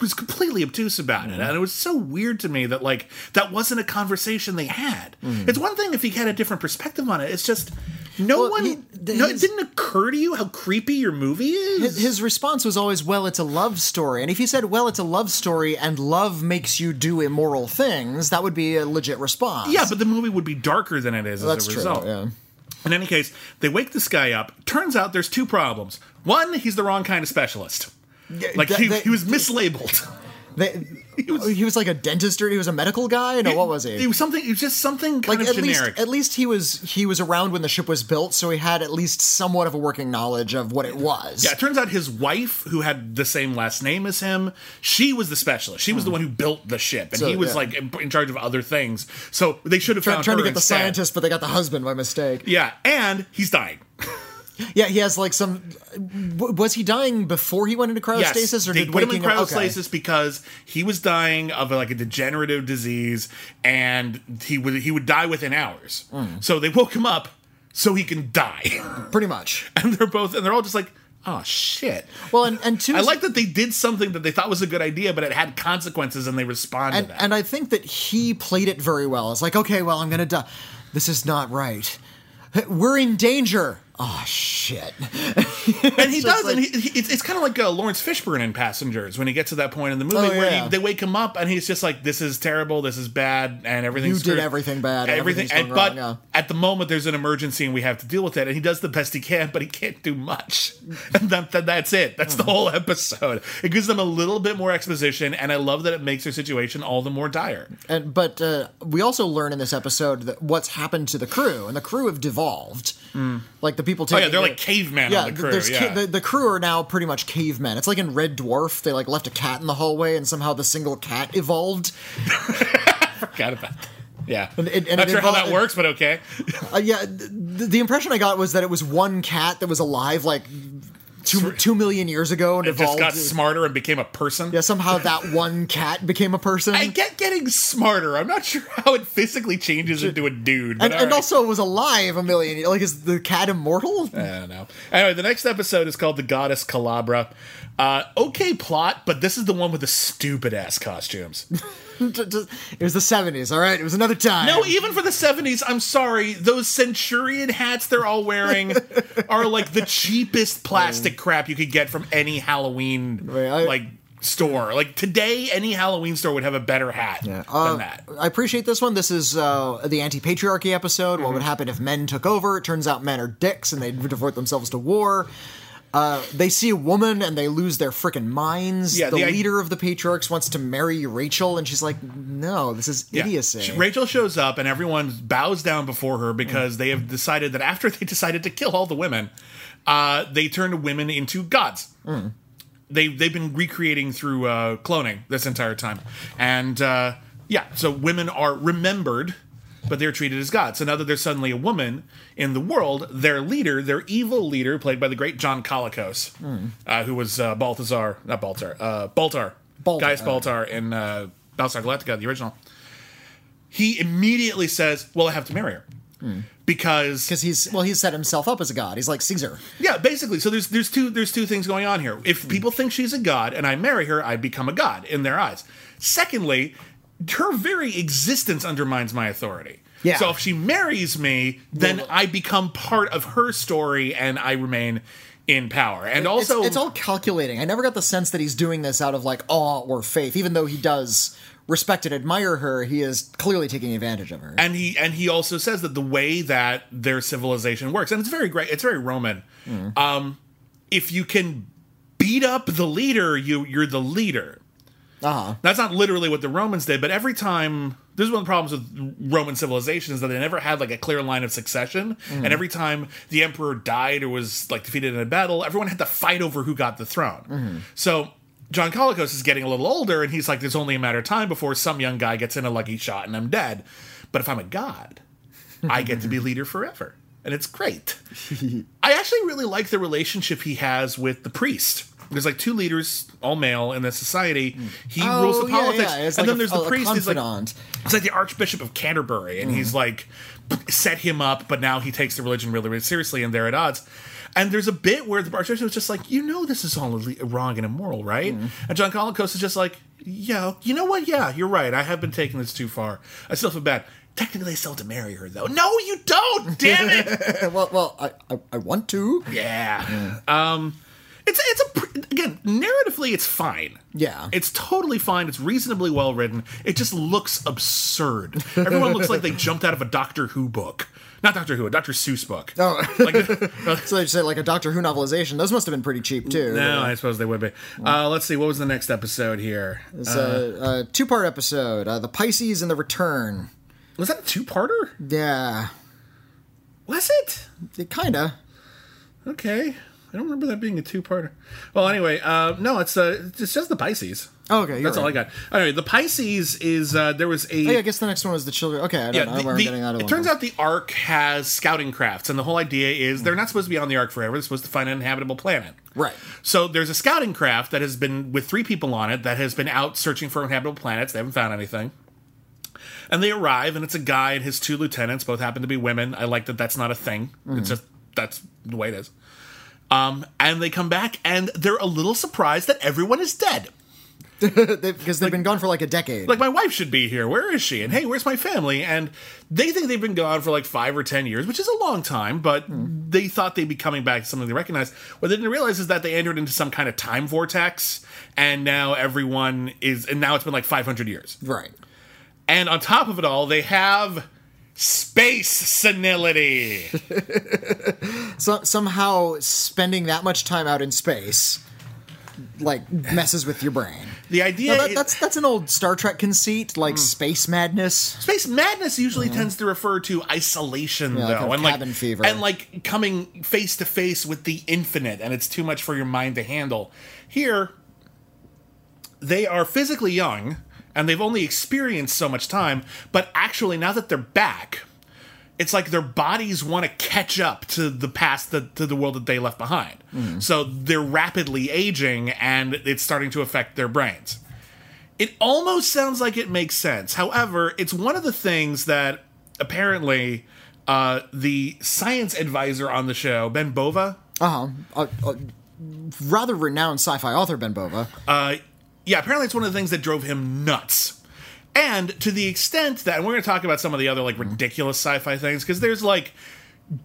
was completely obtuse about it, mm. and it was so weird to me that like that wasn't a conversation they had. Mm. It's one thing if he had a different perspective on it. It's just no Well, one. he- no, it didn't occur to you how creepy your movie is. his, his response was always, "Well, it's a love story." And if he said, "Well, it's a love story," and love makes you do immoral things, that would be a legit response. yeah, but the movie would be darker than it is that's as a true. result. Yeah. In any case, they wake this guy up. Turns out there's two problems. One, he's the wrong kind of specialist. Like he, he was mislabeled. They, he, was, like a dentist or he was a medical guy. No, what was he? It was something. It was just something kind like of at generic. least at least he was he was around when the ship was built, so he had at least somewhat of a working knowledge of what it was. yeah, it turns out his wife, who had the same last name as him, she was the specialist. She was the one who built the ship, and Hmm. So, he was yeah. like in, in charge of other things. So they should have Try- found trying to get the scientist, but they got the husband by mistake. Yeah, and he's dying. Yeah, he has like some. w- Was he dying before he went into cryostasis, yes, or they did put him in up- okay. cryostasis because he was dying of like a degenerative disease, and he would he would die within hours. Hmm. So they woke him up so he can die, Pretty much. and they're both and they're all just like, oh shit. Well, and and two. I like that they did something that they thought was a good idea, but it had consequences, and they responded and to that. and I think that he played it very well. It's like, okay, well, I'm gonna die. This is not right. We're in danger. Oh shit! and he does, like- and he, he, it's, it's kind of like uh, Laurence Fishburne in Passengers when he gets to that point in the movie Oh, where yeah. he, they wake him up and he's just like, "This is terrible, this is bad, and everything You did everything bad, everything." And, but wrong, at the moment, there's an emergency and we have to deal with it, and he does the best he can, but he can't do much, and that, that, that's it. That's the Hmm. whole episode. It gives them a little bit more exposition, and I love that it makes their situation all the more dire. And but uh, we also learn in this episode that what's happened to the crew, and the crew have devolved. Like the people. Oh yeah, they're the- like cavemen yeah, on the crew. there's yeah. ca- the, the crew are now pretty much cavemen. It's like in Red Dwarf, they like left a cat in the hallway, and somehow the single cat evolved. Forgot about that. Yeah, And it- and not sure how that works, but okay. Uh, yeah, th- the impression I got was that it was one cat that was alive like two two million years ago and It just evolved. got smarter and became a person. yeah, somehow that one cat became a person. I get getting smarter. I'm not sure how it physically changes into a dude. And, and right. also was alive a million. years. Like, is the cat immortal? I don't know. Anyway, the next episode is called The Goddess Calabra. Uh, okay plot, but this is the one with the stupid ass costumes. it was the seventies. All right, it was another time. No, even for the 70s, I'm sorry, those Centurion hats they're all wearing are like the cheapest plastic crap you could get from any Halloween I- like store. Like today, any Halloween store would have a better hat Uh, than that. I appreciate this one. This is uh, the anti-patriarchy episode. What would Mm-hmm. happen if men took over? It turns out men are dicks and they devote themselves to war. Uh, they see a woman and they lose their freaking minds. Yeah, the, the i- leader of the patriarchs wants to marry Rachel, and she's like, "No, this is Yeah. idiocy." She- Rachel shows up and everyone bows down before her because they have decided that after they decided to kill all the women, uh, they turned women into gods. They they've been recreating through uh, cloning this entire time, and uh, yeah, so women are remembered. But they're treated as gods. So now that there's suddenly a woman in the world, their leader, their evil leader, played by the great John Colicos, uh, who was uh, Balthazar, not Baltar, uh, Baltar, Baltar. Gaius Baltar in uh, Battlestar Galactica, the original he immediately says, "Well, I have to marry her." Because because he's well, he's set himself up as a god. He's like Caesar. yeah, basically, so there's there's two there's two things going on here. If people think she's a god and I marry her, I become a god in their eyes. Secondly, her very existence undermines my authority. Yeah. So if she marries me, then Well- I become part of her story and I remain in power. And also it's, it's all calculating. I never got the sense that he's doing this out of like awe or faith, even though he does respect and admire her. He is clearly taking advantage of her. and he and he also says that the way that their civilization works and it's very great it's very roman um if you can beat up the leader you you're the leader Uh huh. that's not literally what the romans did but every time this is one of the problems with roman civilization is that they never had like a clear line of succession and every time the emperor died or was like defeated in a battle everyone had to fight over who got the throne so John Colicos is getting a little older, and he's like, "There's only a matter of time before some young guy gets in a lucky shot, and I'm dead." But if I'm a god, I get to be leader forever, and it's great. I actually really like the relationship he has with the priest. There's like two leaders, all male in the society. Hmm. He rules the Oh, yeah, politics, yeah, and like then a- there's the priest. He's like, it's like the Archbishop of Canterbury, and he's hmm. like set him up, but now he takes the religion really, really seriously, and they're at odds. And there's a bit where the Archbishop is just like, you know, this is all wrong and immoral, right? Hmm. And John Colicos is just like, yeah, you know what? Yeah, you're right. I have been taking this too far. I still feel bad. Technically, I still have to marry her, though. No, you don't. Damn it. well, well, I, I, I want to. yeah. Um, it's it's a again narratively, it's fine. Yeah. It's totally fine. It's reasonably well written. It just looks absurd. Everyone looks like they jumped out of a Doctor Who book. Not Doctor Who, a Doctor Seuss book. Oh. Like, So they say like a Doctor Who novelization. Those must have been pretty cheap too. no, I suppose they would be. Uh, let's see. What was the next episode here? It's a, a two-part episode, uh, the Pisces and the Return. Was that a two-parter? Yeah, Was it? it kinda. Okay. I don't remember that being a two-parter. Well, anyway, uh, no, it's uh, it's just the Pisces. Oh, okay, That's all I got. Anyway, the Pisces is uh, there was a Oh, yeah, I guess the next one was the children. Okay, I don't Yeah, know the- where I'm the- getting out of it turns out the Ark has scouting crafts, and the whole idea is they're not supposed to be on the Ark forever. They're supposed to find an inhabitable planet. Right. So there's a scouting craft that has been with three people on it that has been out searching for inhabitable planets. They haven't found anything. And they arrive, and it's a guy and his two lieutenants. Both happen to be women. I like that. That's not a thing. It's just that's the way it is. Um, and they come back, and they're a little surprised that everyone is dead. Because they've been gone for like a decade. like my wife should be here where is she and hey where's my family and they think they've been gone for like five or ten years which is a long time but they thought they'd be coming back to something they recognize what they didn't realize is that they entered into some kind of time vortex and now everyone is and now it's been like 500 years right. and on top of it all they have space senility So, somehow spending that much time out in space like messes with your brain. the idea that, that's that's an old Star Trek conceit, like hmm. space madness. Space madness usually tends to refer to isolation. Yeah, though, of and like fever. and like coming face to face with the infinite, and it's too much for your mind to handle. Here, they are physically young, and they've only experienced so much time. But actually, now that they're back, it's like their bodies want to catch up to the past, to the world that they left behind. So they're rapidly aging, and it's starting to affect their brains. It almost sounds like it makes sense. However, it's one of the things that apparently uh, the science advisor on the show, Ben Bova, Uh-huh. Uh, uh, rather renowned sci-fi author Ben Bova. uh, yeah, apparently it's one of the things that drove him nuts. And to the extent that, and we're going to talk about some of the other like ridiculous sci-fi things because there's like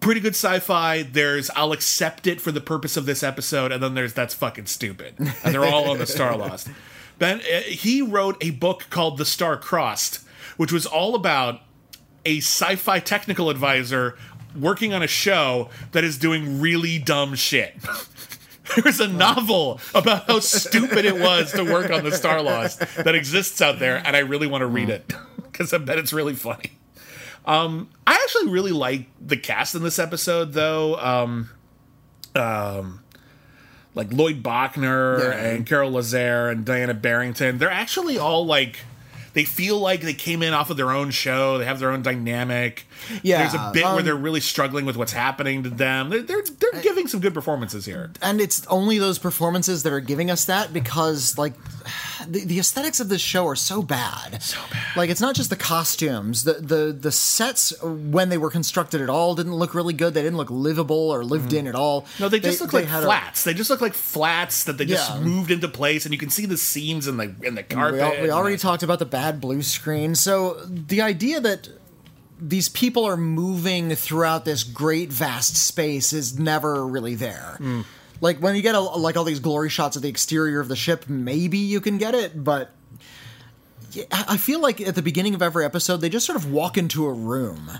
pretty good sci-fi. There's I'll accept it for the purpose of this episode, and then there's that's fucking stupid, and they're all on the Starlost. Ben uh, he wrote a book called The Star Crossed, which was all about a sci-fi technical advisor working on a show that is doing really dumb shit. There was a novel about how stupid it was to work on the Starlost that exists out there, and I really want to read it because I bet it's really funny. Um, I actually really like the cast in this episode, though. Um, um, like Lloyd Bochner Yeah. and Carol Lazare and Diana Barrington, they're actually all like. They feel like they came in off of their own show. They have their own dynamic. Yeah, there's a bit where um, they're really struggling with what's happening to them. They're they're, they're giving some good performances here. and it's only those performances that are giving us that because like the, the aesthetics of this show are so bad so bad. like it's not just the costumes the the the sets when they were constructed at all didn't look really good they didn't look livable or lived in at all No, they just look they like had a- flats. they just look like flats that they just Yeah. moved into place, and you can see the seams in the in the carpet. we, al- we and already talked about the bad blue screen so the idea that these people are moving throughout this great vast space is never really there Hmm. Like when you get a, like all these glory shots of the exterior of the ship maybe you can get it but yeah, I feel like at the beginning of every episode they just sort of walk into a room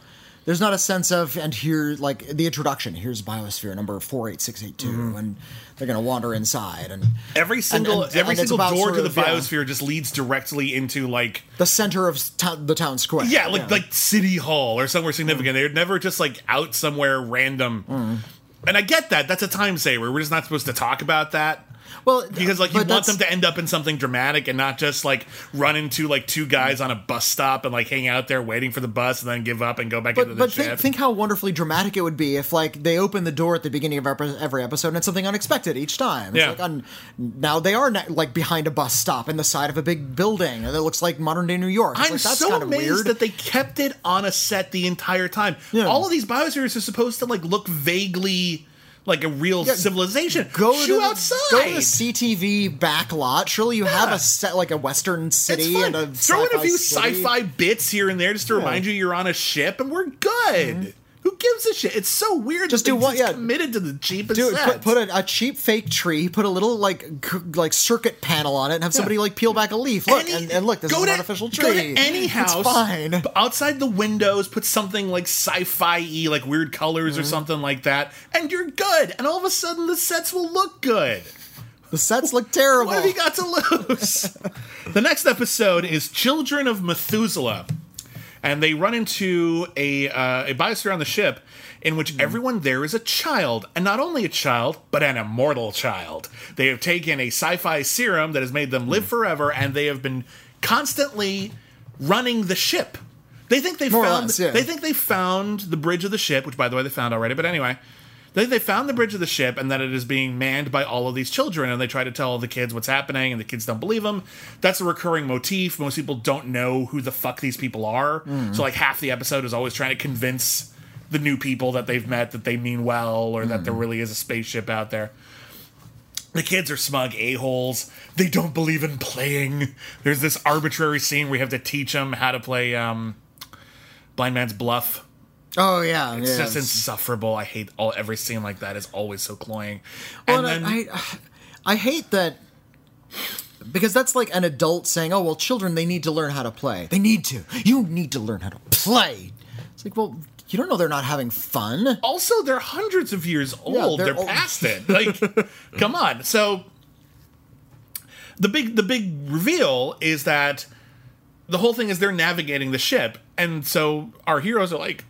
there's not a sense of and here like the introduction here's biosphere number 48682 Mm-hmm. and they're going to wander inside and Every single and- every and single door to the of, yeah. biosphere just leads directly into like the center of the town square yeah, like like city hall or somewhere significant. They're never just like out somewhere random. Mm. And I get that. That's a time saver. We're just not supposed to talk about that. Well Because like you want them to end up in something dramatic and not just like run into like two guys on a bus stop and like hang out there waiting for the bus and then give up and go back into the but ship. think, think how wonderfully dramatic it would be if, like, they open the door at the beginning of every episode and it's something unexpected each time. It's Yeah. like, on, now they are like behind a bus stop in the side of a big building that looks like modern day New York. It's I'm like, that's so kind of amazed weird. that they kept it on a set the entire time. Yeah. All of these biospheres are supposed to like look vaguely like a real civilization. Go Shoot to the, outside. Go to the CTV back lot. Surely you have a set like a Western city and a Throw in a few city. sci-fi bits here and there just to remind you you're on a ship, and we're good. Mm-hmm. Who gives a shit? It's so weird. Just do what- yeah. committed to the cheapest Do sets. put, put a, a cheap fake tree, put a little like c- like circuit panel on it, and have somebody like peel back a leaf. Look, Any- and, and look, this is an to- artificial tree. Go to any house. It's fine. Outside the windows, put something like sci-fi y, like weird colors Mm-hmm. or something like that, and you're good. And all of a sudden, the sets will look good. The sets look terrible. What have you got to lose? the next episode is Children of Methuselah. And they run into a, uh, a biosphere on the ship in which everyone there is a child. And not only a child, but an immortal child. They have taken a sci fi serum that has made them live forever, and they have been constantly running the ship. They think they More or found less, yeah. they think they found the bridge of the ship, which by the way they found already, but anyway. They, they found the bridge of the ship and that it is being manned by all of these children, and they try to tell the kids what's happening, and the kids don't believe them. That's a recurring motif. Most people don't know who the fuck these people are. So, like, half the episode is always trying to convince the new people that they've met that they mean well or that there really is a spaceship out there. The kids are smug a-holes. They don't believe in playing. There's this arbitrary scene where you have to teach them how to play um, Blind Man's Bluff. Oh yeah, It's yeah. just insufferable. I hate all every scene like that is always so cloying. Well, and then I, I, I hate that because that's like an adult saying, "Oh well, children they need to learn how to play. They need to. You need to learn how to play." It's like, well, you don't know they're not having fun. also they're hundreds of years old. they're they're old. past it. Like, come on. So the big the big reveal is that the whole thing is they're navigating the ship, and so our heroes are like,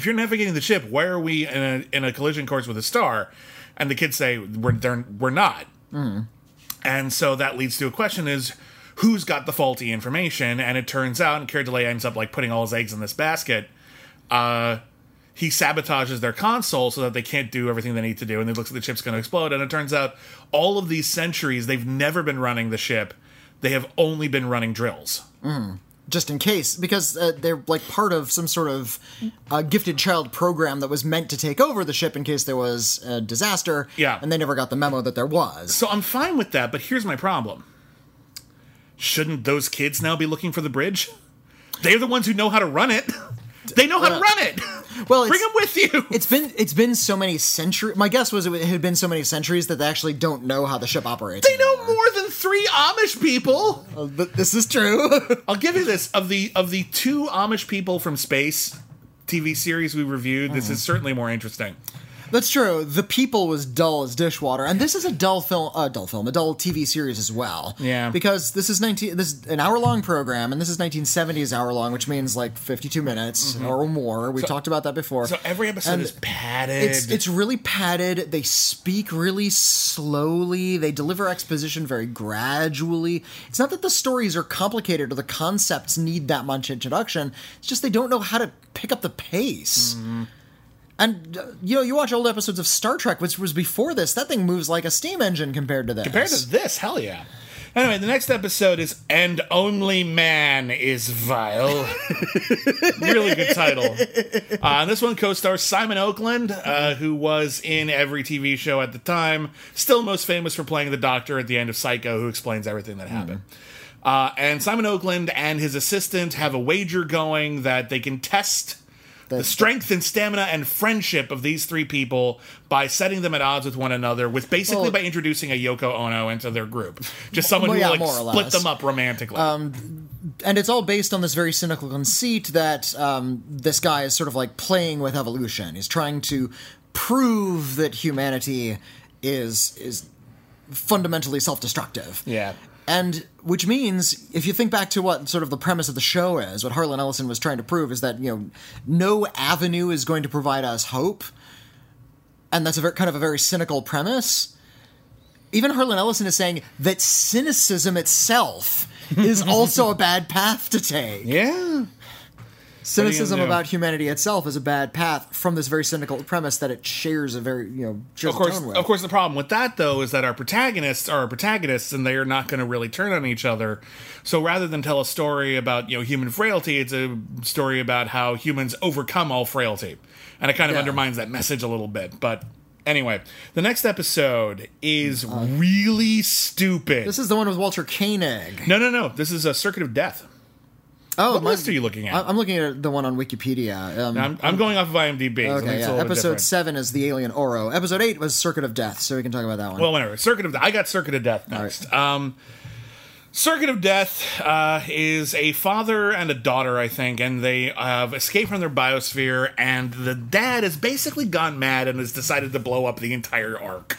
if you're navigating the ship, why are we in a in a collision course with a star? And the kids say we're we're not. And so that leads to a question: is who's got the faulty information? And it turns out, and Keir Dullea ends up like putting all his eggs in this basket. Uh, he sabotages their console so that they can't do everything they need to do, and he looks like the ship's going to explode. And it turns out, all of these centuries, they've never been running the ship; they have only been running drills. Just in case, because uh, they're like part of some sort of uh, gifted child program that was meant to take over the ship in case there was a disaster. Yeah. and they never got the memo that there was. So I'm fine with that, but here's my problem. Shouldn't those kids now be looking for the bridge? They're the ones who know how to run it. They know how to run it. Well, Bring them with you. It's been it's been so many centuries. My guess was it had been so many centuries that they actually don't know how the ship operates. They know more than three Amish people. Uh, but this is true. I'll give you this: of the of the two Amish people from space TV series we reviewed, this is certainly more interesting. That's true. The People was dull as dishwater, and this is a dull film, a dull film, a dull TV series as well. Yeah. because this is nineteen, this is an hour long program, and this is 1970s hour long, which means like 52 minutes or more. We've talked about that before. Mm-hmm. So every episode And is padded. It's it's really padded. They speak really slowly. They deliver exposition very gradually. It's not that the stories are complicated or the concepts need that much introduction. It's just they don't know how to pick up the pace. Mm-hmm. And uh, you know, you watch old episodes of Star Trek, which was before this. That thing moves like a steam engine compared to this. Compared to this, hell yeah. Anyway, the next episode is And Only Man is Vile. really good title. Uh, this one co stars Simon Oakland, uh, who was in every TV show at the time. Still most famous for playing the doctor at the end of Psycho, who explains everything that happened. Uh, and Simon Oakland and his assistant have a wager going that they can test the strength and stamina and friendship of these three people by setting them at odds with one another, with basically Well- by introducing a Yoko Ono into their group. Just someone Well, who yeah, like split less. Um, them up romantically. and it's all based on this very cynical conceit that um, this guy is sort of like playing with evolution. He's trying to prove that humanity is is fundamentally self-destructive. yeah. And which means, if you think back to what sort of the premise of the show is, what Harlan Ellison was trying to prove is that you know no avenue is going to provide us hope, and that's a very, kind of a very cynical premise. Even Harlan Ellison is saying that cynicism itself is also a bad path to take. Yeah. Cynicism about humanity itself is a bad path from this very cynical premise that it shares a very you know shares Of course, tone with. of course, the problem with that though is that our protagonists are our protagonists, and they are not going to really turn on each other. So rather than tell a story about you know human frailty, it's a story about how humans overcome all frailty, and it kind of Yeah. undermines that message a little bit. But anyway, the next episode is really stupid. Uh, This is the one with Walter Koenig. no, no, no. This is a Circuit of Death. Oh, What my- list are you looking at? I'm looking at the one on Wikipedia. Um, I'm, I'm going off of IMDb. okay, a yeah. Episode different. seven is the alien Oro. Episode eight was Circuit of Death, so we can talk about that one. Well, whatever. Circuit of Death. I got Circuit of Death next. Um, Circuit of Death uh, is a father and a daughter, I think, and they have escaped from their biosphere, and the dad has basically gone mad and has decided to blow up the entire ark.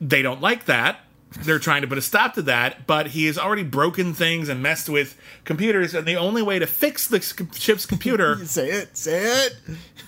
They don't like that. They're trying to put a stop to that, but he has already broken things and messed with computers, and the only way to fix the ship's computer say it, say it.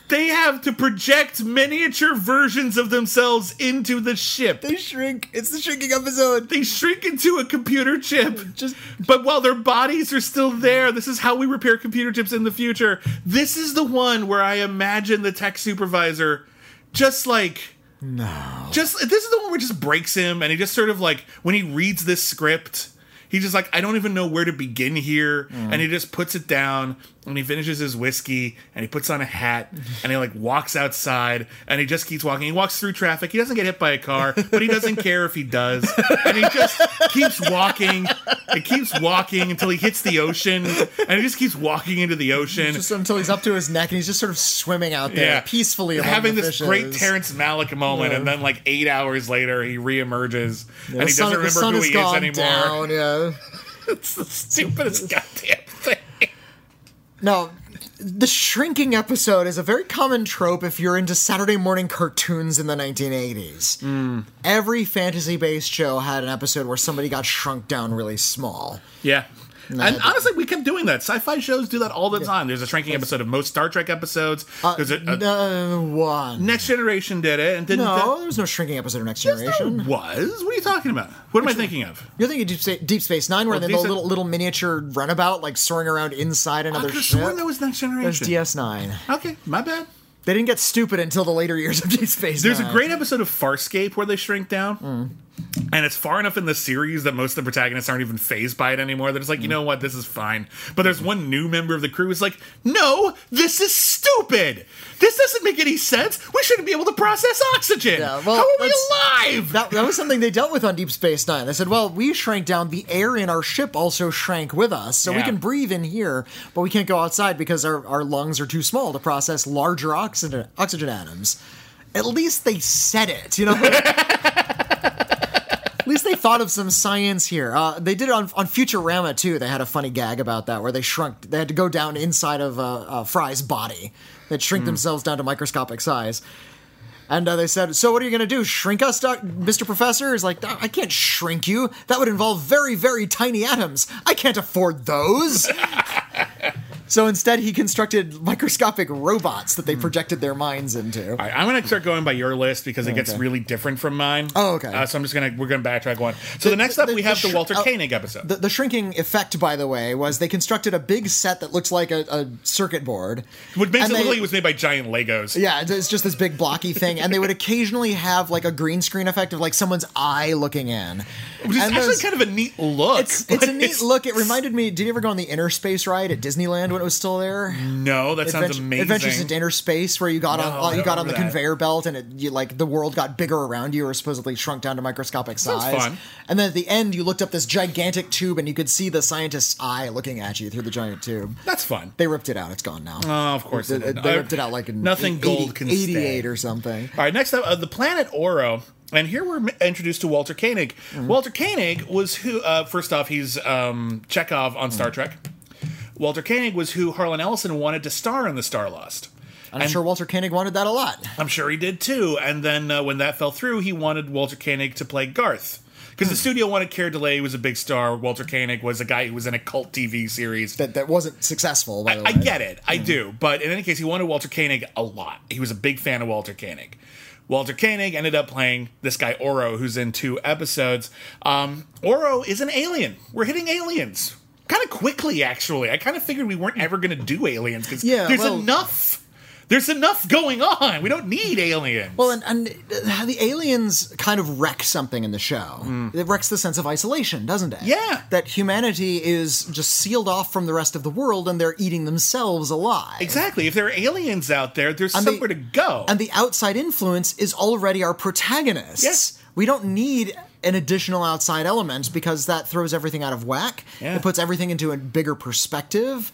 they have to project miniature versions of themselves into the ship. They shrink. It's the shrinking episode. They shrink into a computer chip. Just- but while their bodies are still there, this is how we repair computer chips in the future. This is the one where I imagine the tech supervisor just like No. just this is the one where it just breaks him and he just sort of like when he reads this script he's just like i don't even know where to begin here and he just puts it down and he finishes his whiskey and he puts on a hat and he like walks outside and he just keeps walking he walks through traffic he doesn't get hit by a car but he doesn't care if he does and he just keeps walking and keeps walking until he hits the ocean and he just keeps walking into the ocean Just until he's up to his neck and he's just sort of swimming out there peacefully. among having the this fishes. great Terrence Malick moment, Yeah. and then like eight hours later, he reemerges The and he sun- doesn't remember who he is anymore. Down, yeah. It's the stupidest goddamn thing. No, the shrinking episode is a very common trope if you're into Saturday morning cartoons in the 1980s. Hmm. Every fantasy based show had an episode where somebody got shrunk down really small. Yeah. And honestly, we kept doing that. Sci-fi shows do that all the time. There's a shrinking episode of most Star Trek episodes. Uh, There's a, a no, one. Next Generation did it, and didn't. No, there was no shrinking episode of Next that, Generation. was. What are you talking about? What am I thinking of? You're thinking Deep Space, Deep Space Nine, where Oh, they the little little miniature runabout, like soaring around inside another have ship. sworn that was Next Generation. There's Generation. DS9. Okay, my bad. They didn't get stupid until the later years of Deep Space There's Nine. a great episode of Farscape where they shrink down. Mm. And it's far enough in the series that most of the protagonists aren't even phased by it anymore. They're just like, you Mm. know what, this is fine. But there's one new member of the crew who's like, no, this is stupid. This doesn't make any sense. We shouldn't be able to process oxygen. Yeah, well, How are we alive? That, that was something they dealt with on Deep Space Nine. They said, well, we shrank down. The air in our ship also shrank with us. So we can breathe in here, but we can't go outside because our, our lungs are too small to process larger oxygen, oxygen atoms. At least they said it, you know? At least they thought of some science here. Uh, they did it on, on Futurama too. They had a funny gag about that where they shrunk. They had to go down inside of uh, uh, Fry's body. They'd shrink themselves down to microscopic size. And uh, they said, "So what are you going to do? Shrink us, doc- Mr. Professor?" He's like, "I can't shrink you. That would involve very, very tiny atoms. I can't afford those." so instead, he constructed microscopic robots that they projected their minds into. All right, I'm going to start going by your list because it gets Okay. really different from mine. Oh, okay. Uh, so I'm just going to we're going to backtrack one. So the, next up the- we the have the sh- Walter oh, Koenig episode. The, the shrinking effect, by the way, was they constructed a big set that looks like a, a circuit board. which makes and it look they- like it was made by giant Legos. Yeah, it's- it's just this big blocky thing, and they would occasionally have like a green screen effect of like someone's eye looking in. Which is And actually those- kind of a neat look. It's it's a neat look. It reminded me. Did you ever go on the Inner Space ride at Disneyland when it was still there? No, that sounds amazing. Adventures into Inner Space, where you got No, on uh, you got on the that. conveyor belt, and it you like the world got bigger around you, or supposedly shrunk down to microscopic size. fun. And then at the end, you looked up this gigantic tube, and you could see the scientist's eye looking at you through the giant tube. That's fun. They ripped it out. It's gone now. Oh, of course they, they ripped it out like in nothing 80 gold can stay. 88 or something. All right, next up, uh, the planet Oro. And here we're introduced to Walter Koenig. Mm-hmm. Walter Koenig was who, uh, first off, he's um, Chekhov on. Star Trek. Walter Koenig was who Harlan Ellison wanted to star in The Starlost. I'm sure Walter Koenig wanted that a lot. I'm sure he did too. And then uh, when that fell through, he wanted Walter Koenig to play Garth. Because the studio wanted Keir Dullea, was a big star. Walter Koenig was a guy who was in a cult TV series. That that wasn't successful. By the I way. get it. I do. But in any case, he wanted Walter Koenig a lot. He was a big fan of Walter Koenig. Walter Koenig ended up playing this guy Oro, who's in two episodes. Um, Oro is an alien. We're hitting aliens kind of quickly, actually. I kind of figured we weren't ever going to do aliens because Yeah, there's well- enough. There's enough going on. We don't need aliens. Well, and, and uh, the aliens kind of wreck something in the show. It wrecks the sense of isolation, doesn't it? Yeah. That humanity is just sealed off from the rest of the world and they're eating themselves alive. exactly. If there are aliens out there, there's And the- somewhere to go. And the outside influence is already our protagonist. Yes. We don't need an additional outside element because that throws everything out of whack. Yeah. It puts everything into a bigger perspective.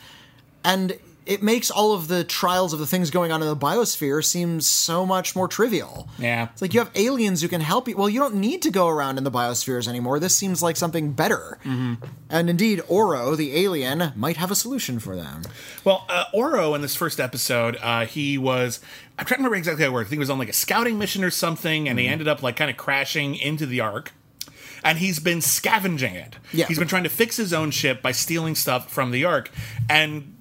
And it makes all of the trials of the things going on in the biosphere seem so much more trivial. Yeah. It's like you have aliens who can help you. Well, you don't need to go around in the biospheres anymore. This seems like something better. Mm-hmm. And indeed, Oro, the alien, might have a solution for them. Well, uh, Oro in this first episode, uh, he was. I'm trying to remember exactly how it worked. I think he was on like a scouting mission or something, and he ended up like kind of crashing into the Ark. And he's been scavenging it. Yeah. He's been trying to fix his own ship by stealing stuff from the Ark. And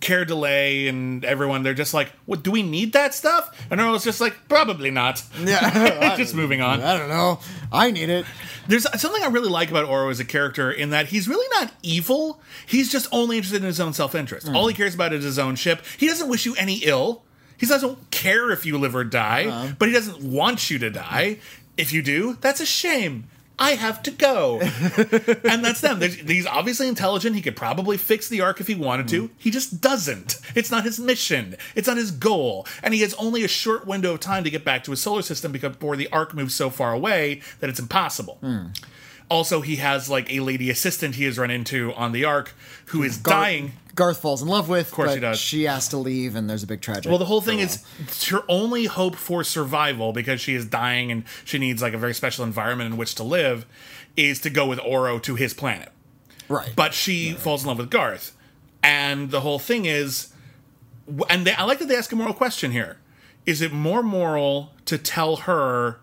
Keir Dullea and everyone, they're just like, "What? Do we need that stuff?" And Oro's just like, "Probably not." Yeah. just moving on. I don't know. I need it. There's something I really like about Oro as a character in that he's really not evil. He's just only interested in his own self interest. Hmm. All he cares about is his own ship. He doesn't wish you any ill. He doesn't care if you live or die, uh-huh. but he doesn't want you to die. If you do, that's a shame. I have to go. and that's them. He's obviously intelligent. He could probably fix the Ark if he wanted to. Mm. He just doesn't. It's not his mission. It's not his goal. And he has only a short window of time to get back to his solar system because before the Ark moves so far away that it's impossible. Hmm. Also, he has like a lady assistant he has run into on the Ark who is Gar- dying. Garth falls in love with, of course but he does. she has to leave, and there's a big tragedy. Well, the whole thing is it's her only hope for survival because she is dying and she needs like a very special environment in which to live is to go with Oro to his planet. right. But she falls in love with Garth. And the whole thing is and they, I like that they ask a moral question here. Is it more moral to tell her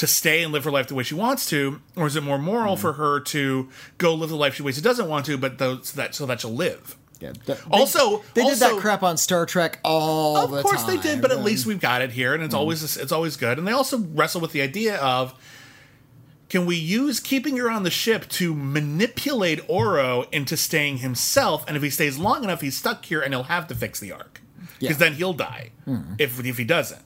to stay and live her life the way she wants to, or is it more moral Hmm. for her to go live the life she ways she doesn't want to, but those so that so that she'll live? Yeah, th- they- Also- they did that crap on Star Trek all Of the time, of course time. they did, but at least we've got it here, and it's always it's always good. And they also wrestle with the idea of can we use keeping her on the ship to manipulate Oro into staying himself? And if he stays long enough, he's stuck here, and he'll have to fix the Ark because Yeah. then he'll die if if he doesn't.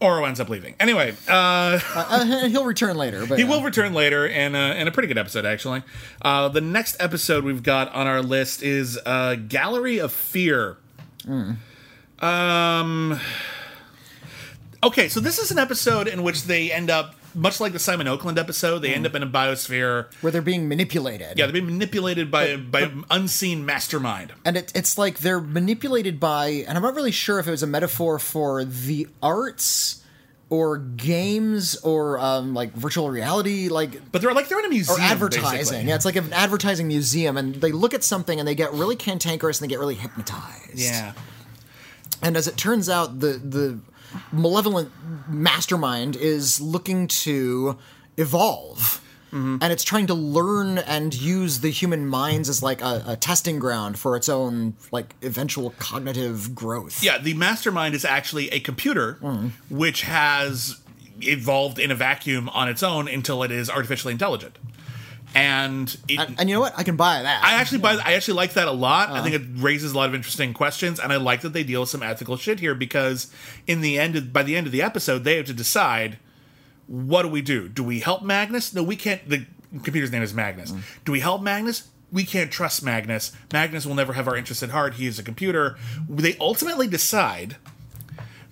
Oro ends up leaving. Anyway, uh, Uh, he'll return later, but he yeah. will return later, and uh, and a pretty good episode actually. Uh, the next episode we've got on our list is uh, Gallery of Fear. Um. Okay, so this is an episode in which they end up, much like the Simon Oakland episode, they end up in a biosphere. where they're being manipulated. Yeah, they're being manipulated by by an unseen mastermind. and it, it's like they're manipulated by and i'm not really sure if it was a metaphor for the arts or games or um, like virtual reality, like But they're like they're in a museum. or advertising. basically. Yeah, it's like an advertising museum, and they look at something and they get really cantankerous and they get really hypnotized. Yeah. And as it turns out, the the malevolent mastermind is looking to evolve. Mm-hmm. And it's trying to learn and use the human minds as like a, a testing ground for its own like eventual cognitive growth. Yeah, the mastermind is actually a computer Mm. which has evolved in a vacuum on its own until it is artificially intelligent. And it, And, and you know what? I can buy that. I actually buy, I actually like that a lot. I think Uh-huh. it raises a lot of interesting questions, and I like that they deal with some ethical shit here because in the end, of, by the end of the episode, they have to decide what do we do? Do we help Magnus? No, we can't. The computer's name is Magnus. Mm. Do we help Magnus? We can't trust Magnus. Magnus will never have our interest at heart. He is a computer. They ultimately decide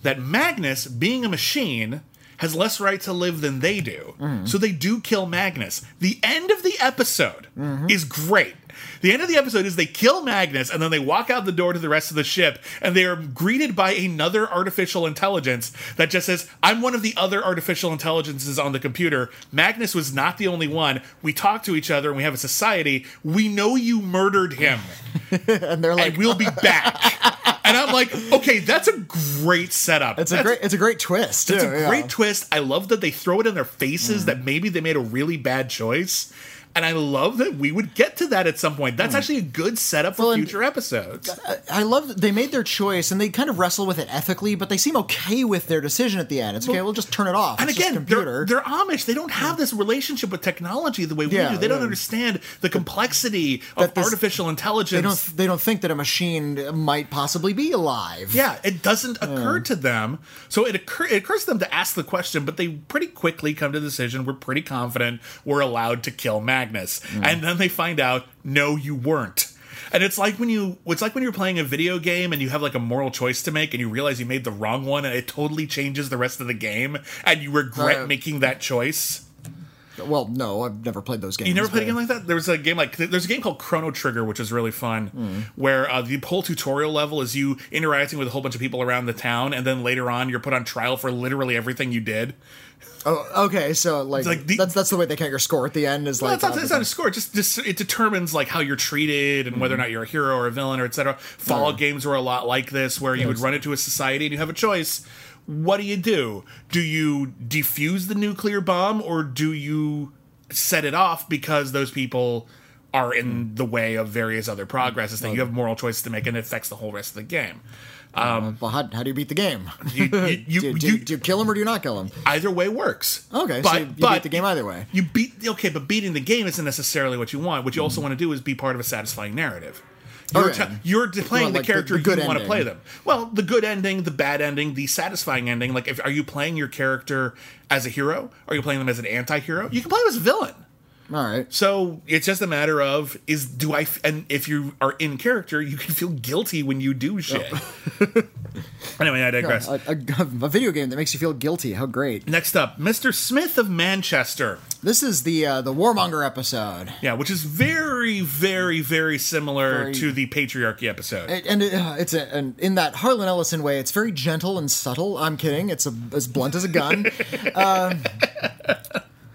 that Magnus, being a machine, has less right to live than they do. So they do kill Magnus. The end of the episode is great. The end of the episode is they kill Magnus and then they walk out the door to the rest of the ship and they are greeted by another artificial intelligence that just says, I'm one of the other artificial intelligences on the computer. Magnus was not the only one. We talk to each other and we have a society. We know you murdered him and they're like, and we'll be back. I'm like, okay, that's a great setup. it's a That's- great, it's a great twist. it's a yeah. great twist. I love that they throw it in their faces that maybe they made a really bad choice. And I love that we would get to that at some point. That's hmm. actually a good setup for Well, future episodes. I love that they made their choice and they kind of wrestle with it ethically, but they seem okay with their decision at the end. It's okay, we'll just turn it off. And It's again, computer. they're, they're Amish. They don't have this relationship with technology the way we Yeah, do. They don't understand the complexity That of this- artificial intelligence. they don't they don't think that a machine might possibly be alive. Yeah, it doesn't occur to them. So it, occur, it occurs to them to ask the question, but they pretty quickly come to the decision. We're pretty confident we're allowed to kill Magnus, and then they find out, no, you weren't. And it's like when you it's like when you're playing a video game and you have like a moral choice to make and you realize you made the wrong one and it totally changes the rest of the game and you regret Uh, making that choice. Well, no, I've never played those games. You never played a game like that? There was a game like there's a game called Chrono Trigger, which is really fun, Hmm. where uh, the whole tutorial level is you interacting with a whole bunch of people around the town, and then later on you're put on trial for literally everything you did. Oh, okay. So like, like the- that's that's the way they count your score at the end. Is Well, like it's not, it's not a score. It just, just it determines like how you're treated and whether or not you're a hero or a villain or etc. Fallout games were a lot like this, where you would run into a society and you have a choice. What do you do? Do you defuse the nuclear bomb or do you set it off because those people are in hmm. the way of various other progresses that you have moral choices to make and it affects the whole rest of the game. Uh, um, well, how, how do you beat the game? You, you, you, do, do, you- do you kill him or do you not kill him? either way works. Okay, but, so you, but beat the game either way. You beat okay, but beating the game isn't necessarily what you want. What you Mm-hmm. also want to do is be part of a satisfying narrative. You're, t- you're playing the like, the- character the good you want to play them. Well, the good ending, the bad ending, the satisfying ending. Like, if are you playing your character as a hero? Are you playing them as an anti-hero? You can play them as a villain. All right. So it's just a matter of is do I f- and if you are in character, you can feel guilty when you do shit. anyway, I digress. A, a, a video game that makes you feel guilty. How great! Next up, Mr. Smith of Manchester. This is the uh, the Warmonger episode, Yeah, which is very, very, very similar Very- to the patriarchy episode. It- and it, uh, it's a, an, in that Harlan Ellison way. It's very gentle and subtle. I'm kidding. It's a, as blunt as a gun. Um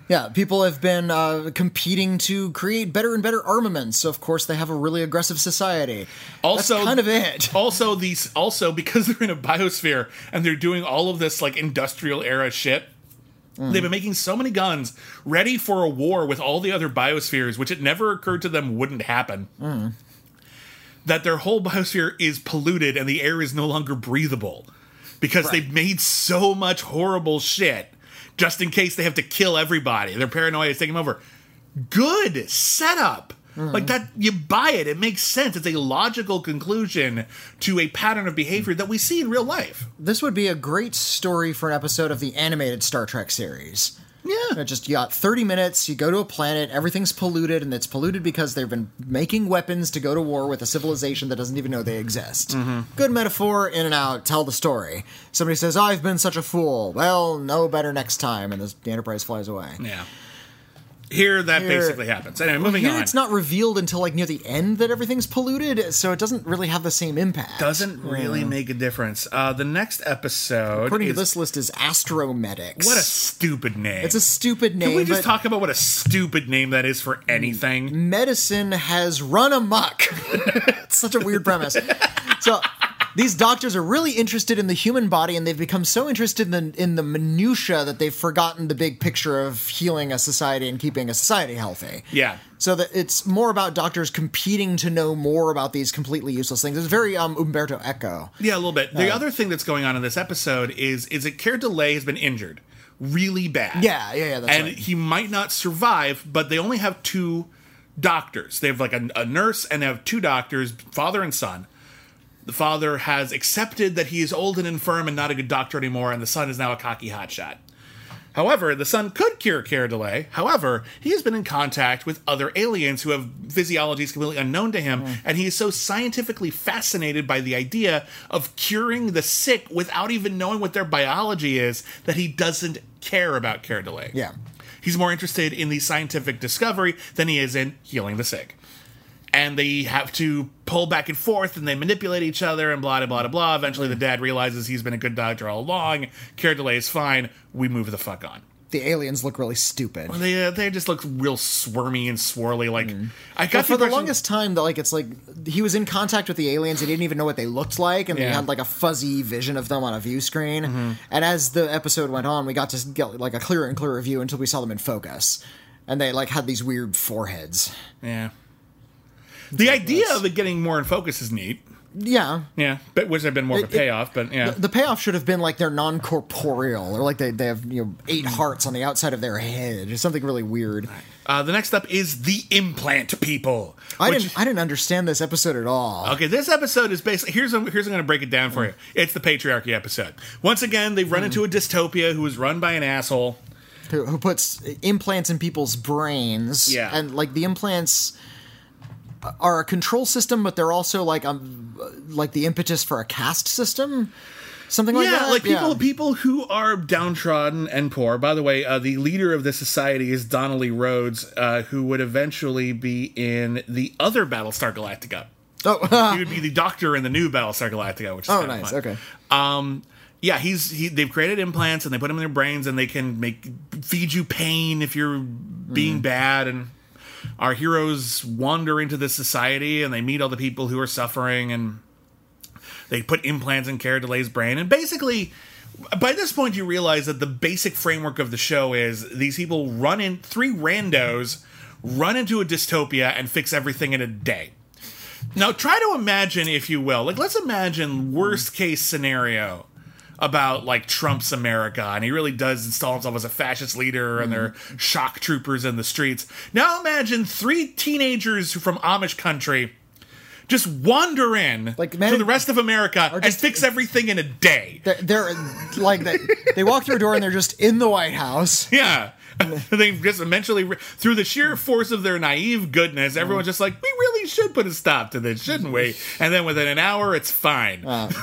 yeah, people have been uh, competing to create better and better armaments. So of course they have a really aggressive society. also, That's kind of it. Also, these also because they're in a biosphere and they're doing all of this like industrial era shit. Mm. They've been making so many guns ready for a war with all the other biospheres, which it never occurred to them wouldn't happen. Mm. That their whole biosphere is polluted and the air is no longer breathable because Right. they've made so much horrible shit just in case they have to kill everybody. Their paranoia is taking over. Good setup. Mm-hmm. Like that, you buy it. It makes sense. It's a logical conclusion to a pattern of behavior that we see in real life. This would be a great story for an episode of the animated Star Trek series. Yeah. Just you got 30 minutes, you go to a planet, everything's polluted, and it's polluted because they've been making weapons to go to war with a civilization that doesn't even know they exist. Mm-hmm. Good metaphor, in and out, tell the story. Somebody says, I've been such a fool. Well, no better next time, and the Enterprise flies away. Yeah. Here, that Here- basically happens. Anyway, moving Here on. it's not revealed until like near the end that everything's polluted, so it doesn't really have the same impact. Doesn't really make a difference. Uh, the next episode. According is, to this list is Astromedics. What a stupid name. It's a stupid name. Can we just talk about what a stupid name that is for anything? medicine has run amok. it's such a weird premise. So these doctors are really interested in the human body, and they've become so interested in the, in the minutia that they've forgotten the big picture of healing a society and keeping a society healthy. Yeah. So that it's more about doctors competing to know more about these completely useless things. It's very um, Umberto Eco. Yeah, a little bit. The other thing that's going on in this episode is is that Keir Dullea has been injured really bad. Yeah, yeah, yeah. That's and right. he might not survive, but they only have two doctors. They have like a, a nurse and they have two doctors, father and son. The father has accepted that he is old and infirm and not a good doctor anymore, and the son is now a cocky hotshot. However, the son could cure Keir Dullea. However, he has been in contact with other aliens who have physiologies completely unknown to him, mm. and he is so scientifically fascinated by the idea of curing the sick without even knowing what their biology is that he doesn't care about Keir Dullea. Yeah. He's more interested in the scientific discovery than he is in healing the sick. And they have to pull back and forth and they manipulate each other and blah, blah, blah, blah. Eventually, the dad realizes he's been a good doctor all along. Keir Dullea is fine. We move the fuck on. The aliens look really stupid. They, uh, they just look real swarmy and swirly. Like, I got But for the impression- longest time, that like it's like he was in contact with the aliens. He didn't even know what they looked like, and he Yeah. had like a fuzzy vision of them on a view screen. And as the episode went on, we got to get like a clearer and clearer view until we saw them in focus, and they like had these weird foreheads. Yeah. The idea that's- of it getting more in focus is neat. Yeah. Yeah. But wish there'd been more of a it- payoff, but yeah. The payoff should have been like they're non corporeal, or like they, they have you know eight hearts on the outside of their head, or something really weird. Uh, the next up is the implant people. I which- didn't I didn't understand this episode at all. Okay, this episode is basically here's here's I'm going to break it down for you. It's the patriarchy episode. Once again, they've run into a dystopia who is run by an asshole. who, who puts implants in people's brains. Yeah. and like the implants are a control system, but they're also like um like the impetus for a caste system, something like that. yeah, that. like people people who are downtrodden and poor. By the way, uh, the leader of this society is Donnelly Rhodes, uh, who would eventually be in the other Battlestar Galactica. Oh, he would be the doctor in the new Battlestar Galactica, which is oh, nice. fun. Okay. Um, yeah, he's he. They've created implants and they put them in their brains and they can make feed you pain if you're being bad. And our heroes wander into this society and they meet all the people who are suffering and they put implants in Keir Dullea's brain. And basically, by this point, you realize that the basic framework of the show is these people run in three randos run into a dystopia and fix everything in a day. Now, try to imagine, if you will, like let's imagine worst case scenario about like Trump's America, and he really does install himself as a fascist leader, and there are shock troopers in the streets. Now, imagine three teenagers from Amish country just wander in Like, to the rest of America and fix everything in a day. They're, they're like they, they walk through a door and they're just in the White House. Yeah. they just eventually, through the sheer force of their naive goodness, everyone's just like, we really should put a stop to this, shouldn't we? And then within an hour, it's fine. Uh.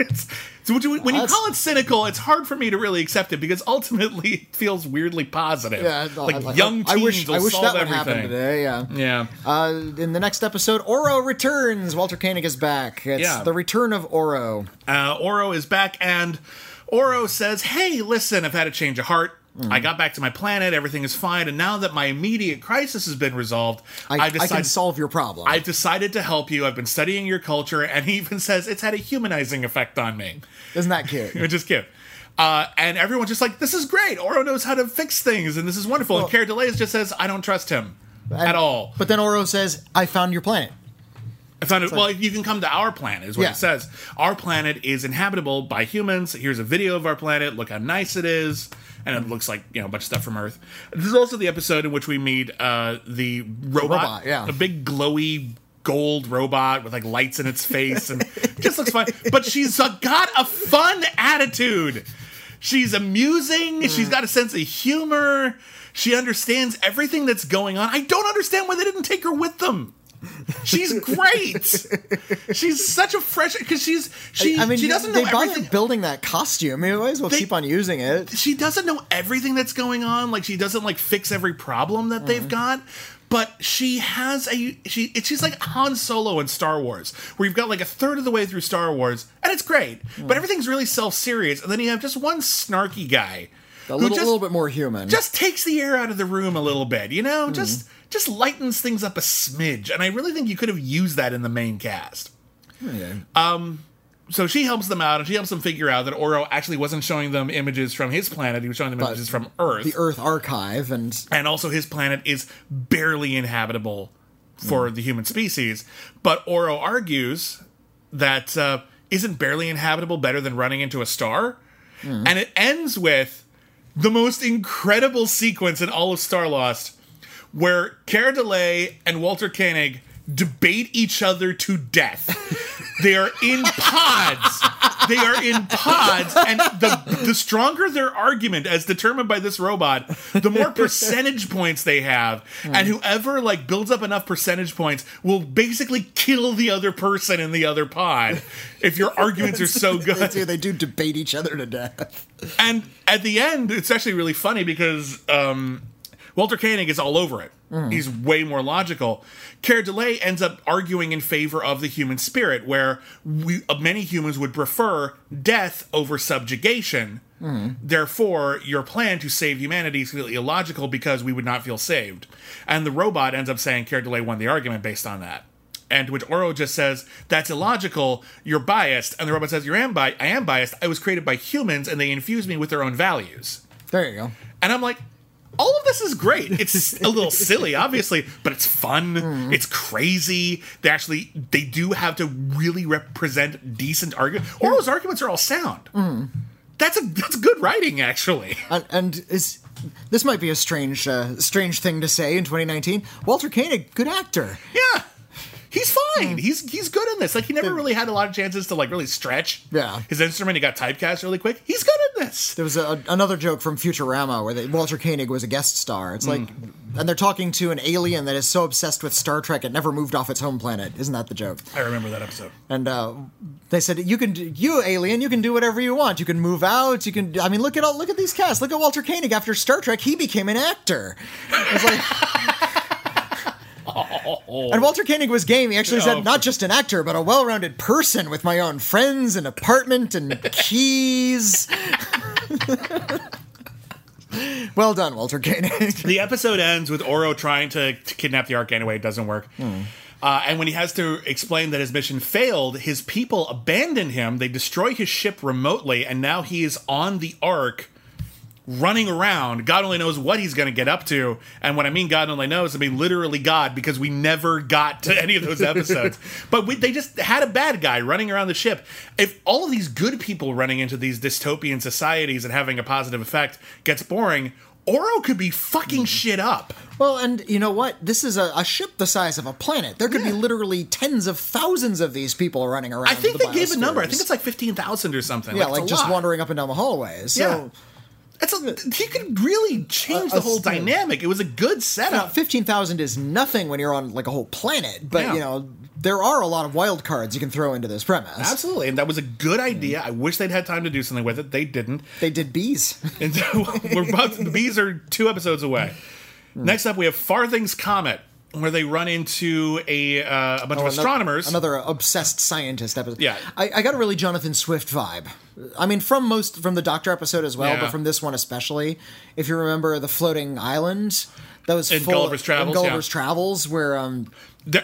It's- so when you, That's- call it cynical, it's hard for me to really accept it because ultimately it feels weirdly positive. Yeah, like I- I- young teens I wish will I wish solve that would everything. happen today. Yeah. Yeah. Uh, in the next episode, Oro returns. Walter Koenig is back. It's Yeah. the return of Oro. Uh, Oro is back, and Oro says, "Hey, listen, I've had a change of heart. Mm. I got back to my planet. Everything is fine, and now that my immediate crisis has been resolved, I, I've I can decided." solve your problem. I've decided to help you. I've been studying your culture, and he even says it's had a humanizing effect on me, Isn't that cute? which is cute. Uh, and everyone's just like, "This is great. Oro knows how to fix things, and this is wonderful." Well- and Keir Dullea's just says, "I don't trust him at all." But then Oro says, "I found your planet." I found it. Well, you can come to our planet, is what Yeah. it says. Our planet is inhabitable by humans. Here's a video of our planet. Look how nice it is, and it looks like you know a bunch of stuff from Earth. This is also the episode in which we meet uh, the robot, robot, yeah. a big glowy gold robot with like lights in its face, and just looks fun. But she's uh, got a fun attitude. She's amusing. Mm. She's got a sense of humor. She understands everything that's going on. I don't understand why they didn't take her with them. She's great. she's such a fresh because she's she I mean, she doesn't know they everything. building that costume. I mean, might as well They- keep on using it. she doesn't know everything that's going on. Like she doesn't like fix every problem that Mm-hmm. they've got. But she has a she. She's like Han Solo in Star Wars, where you've got like a third of the way through Star Wars, and it's great. Mm. But everything's really self serious, and then you have just one snarky guy A little, just, little bit more human. just takes the air out of the room a little bit. You Mm. know, just just lightens things up a smidge. And I really think you could have used that in the main cast. Yeah. Um So she helps them out, and she helps them figure out that Oro actually wasn't showing them images from his planet; he was showing them But images from Earth. the Earth Archive, and and also his planet is barely inhabitable for the human species. But Oro argues that uh, isn't barely inhabitable better than running into a star, and it ends with the most incredible sequence in all of Starlost, where Keir Dullea and Walter Koenig debate each other to death. they are in pods. They are in pods, and the the stronger their argument, as determined by this robot, the more percentage points they have, and whoever like builds up enough percentage points will basically kill the other person in the other pod if your arguments are so they good. do, they do debate each other to death. And at the end, it's actually really funny because um, Walter Koenig is all over it. He's way more logical. Keir Dullea ends up arguing in favor of the human spirit, where we, uh, many humans would prefer death over subjugation. Therefore, your plan to save humanity is completely illogical because we would not feel saved. And the robot ends up saying Keir Dullea won the argument based on that. And which Oro just says, That's illogical, you're biased. And the robot says, you am bi- I am biased. I was created by humans and they infuse me with their own values. There you go. And I'm like, all of this is great. It's a little silly, obviously, but it's fun. It's crazy. They actually they do have to really represent decent arguments. Oro's arguments are all sound. That's a that's good writing, actually. And, and is this might be a strange, uh, strange thing to say in 2019? Walter Koenig, good actor. Yeah. He's fine. He's he's good in this. Like he never really had a lot of chances to like really stretch. Yeah. His instrument, he got typecast really quick. He's good in this. There was a, another joke from Futurama where they, Walter Koenig was a guest star. It's like, and they're talking to an alien that is so obsessed with Star Trek it never moved off its home planet. Isn't that the joke? I remember that episode. And uh, they said, "You can, do, you alien, you can do whatever you want. You can move out. You can. I mean, look at all, look at these casts. Look at Walter Koenig. After Star Trek, he became an actor. It's like." And Walter Koenig was game. He actually said, Oh. not just an actor, but a well rounded person with my own friends, an apartment, and keys. well done, Walter Koenig. the episode ends with Oro trying to, to kidnap the Ark anyway. It doesn't work. Uh, and when he has to explain that his mission failed, his people abandon him. They destroy his ship remotely, and now he is on the Ark running around. God only knows what he's going to get up to. And when I mean God only knows, I mean literally God, because we never got to any of those episodes. but we, they just had a bad guy running around the ship. If all of these good people running into these dystopian societies and having a positive effect gets boring, Oro could be fucking mm-hmm. shit up. Well, and you know what? This is a, a ship the size of a planet. There could be literally tens of thousands of these people running around. I think the they gave a number. I think it's like 15,000 or something. yeah, it's like just lot. wandering up and down the hallways. So. Yeah. It's a, he could really change A- the whole dynamic. It was a good Now, setup. fifteen thousand is nothing when you're on like a whole planet, but Yeah. you know there are a lot of wild cards you can throw into this premise. Absolutely, and that was a good idea. Mm. I wish they'd had time to do something with it. They didn't. They did bees. And so we're about the bees are two episodes away. Mm. Next up, we have Farthing's Comet, where they run into a uh, a bunch of astronomers. Another obsessed scientist episode. Yeah. I, I got a really Jonathan Swift vibe. I mean, from most from the Doctor episode as well, Yeah. but from this one especially. If you remember the floating island, that was In full Gulliver's Travels, in Gulliver's yeah. Travels, where um,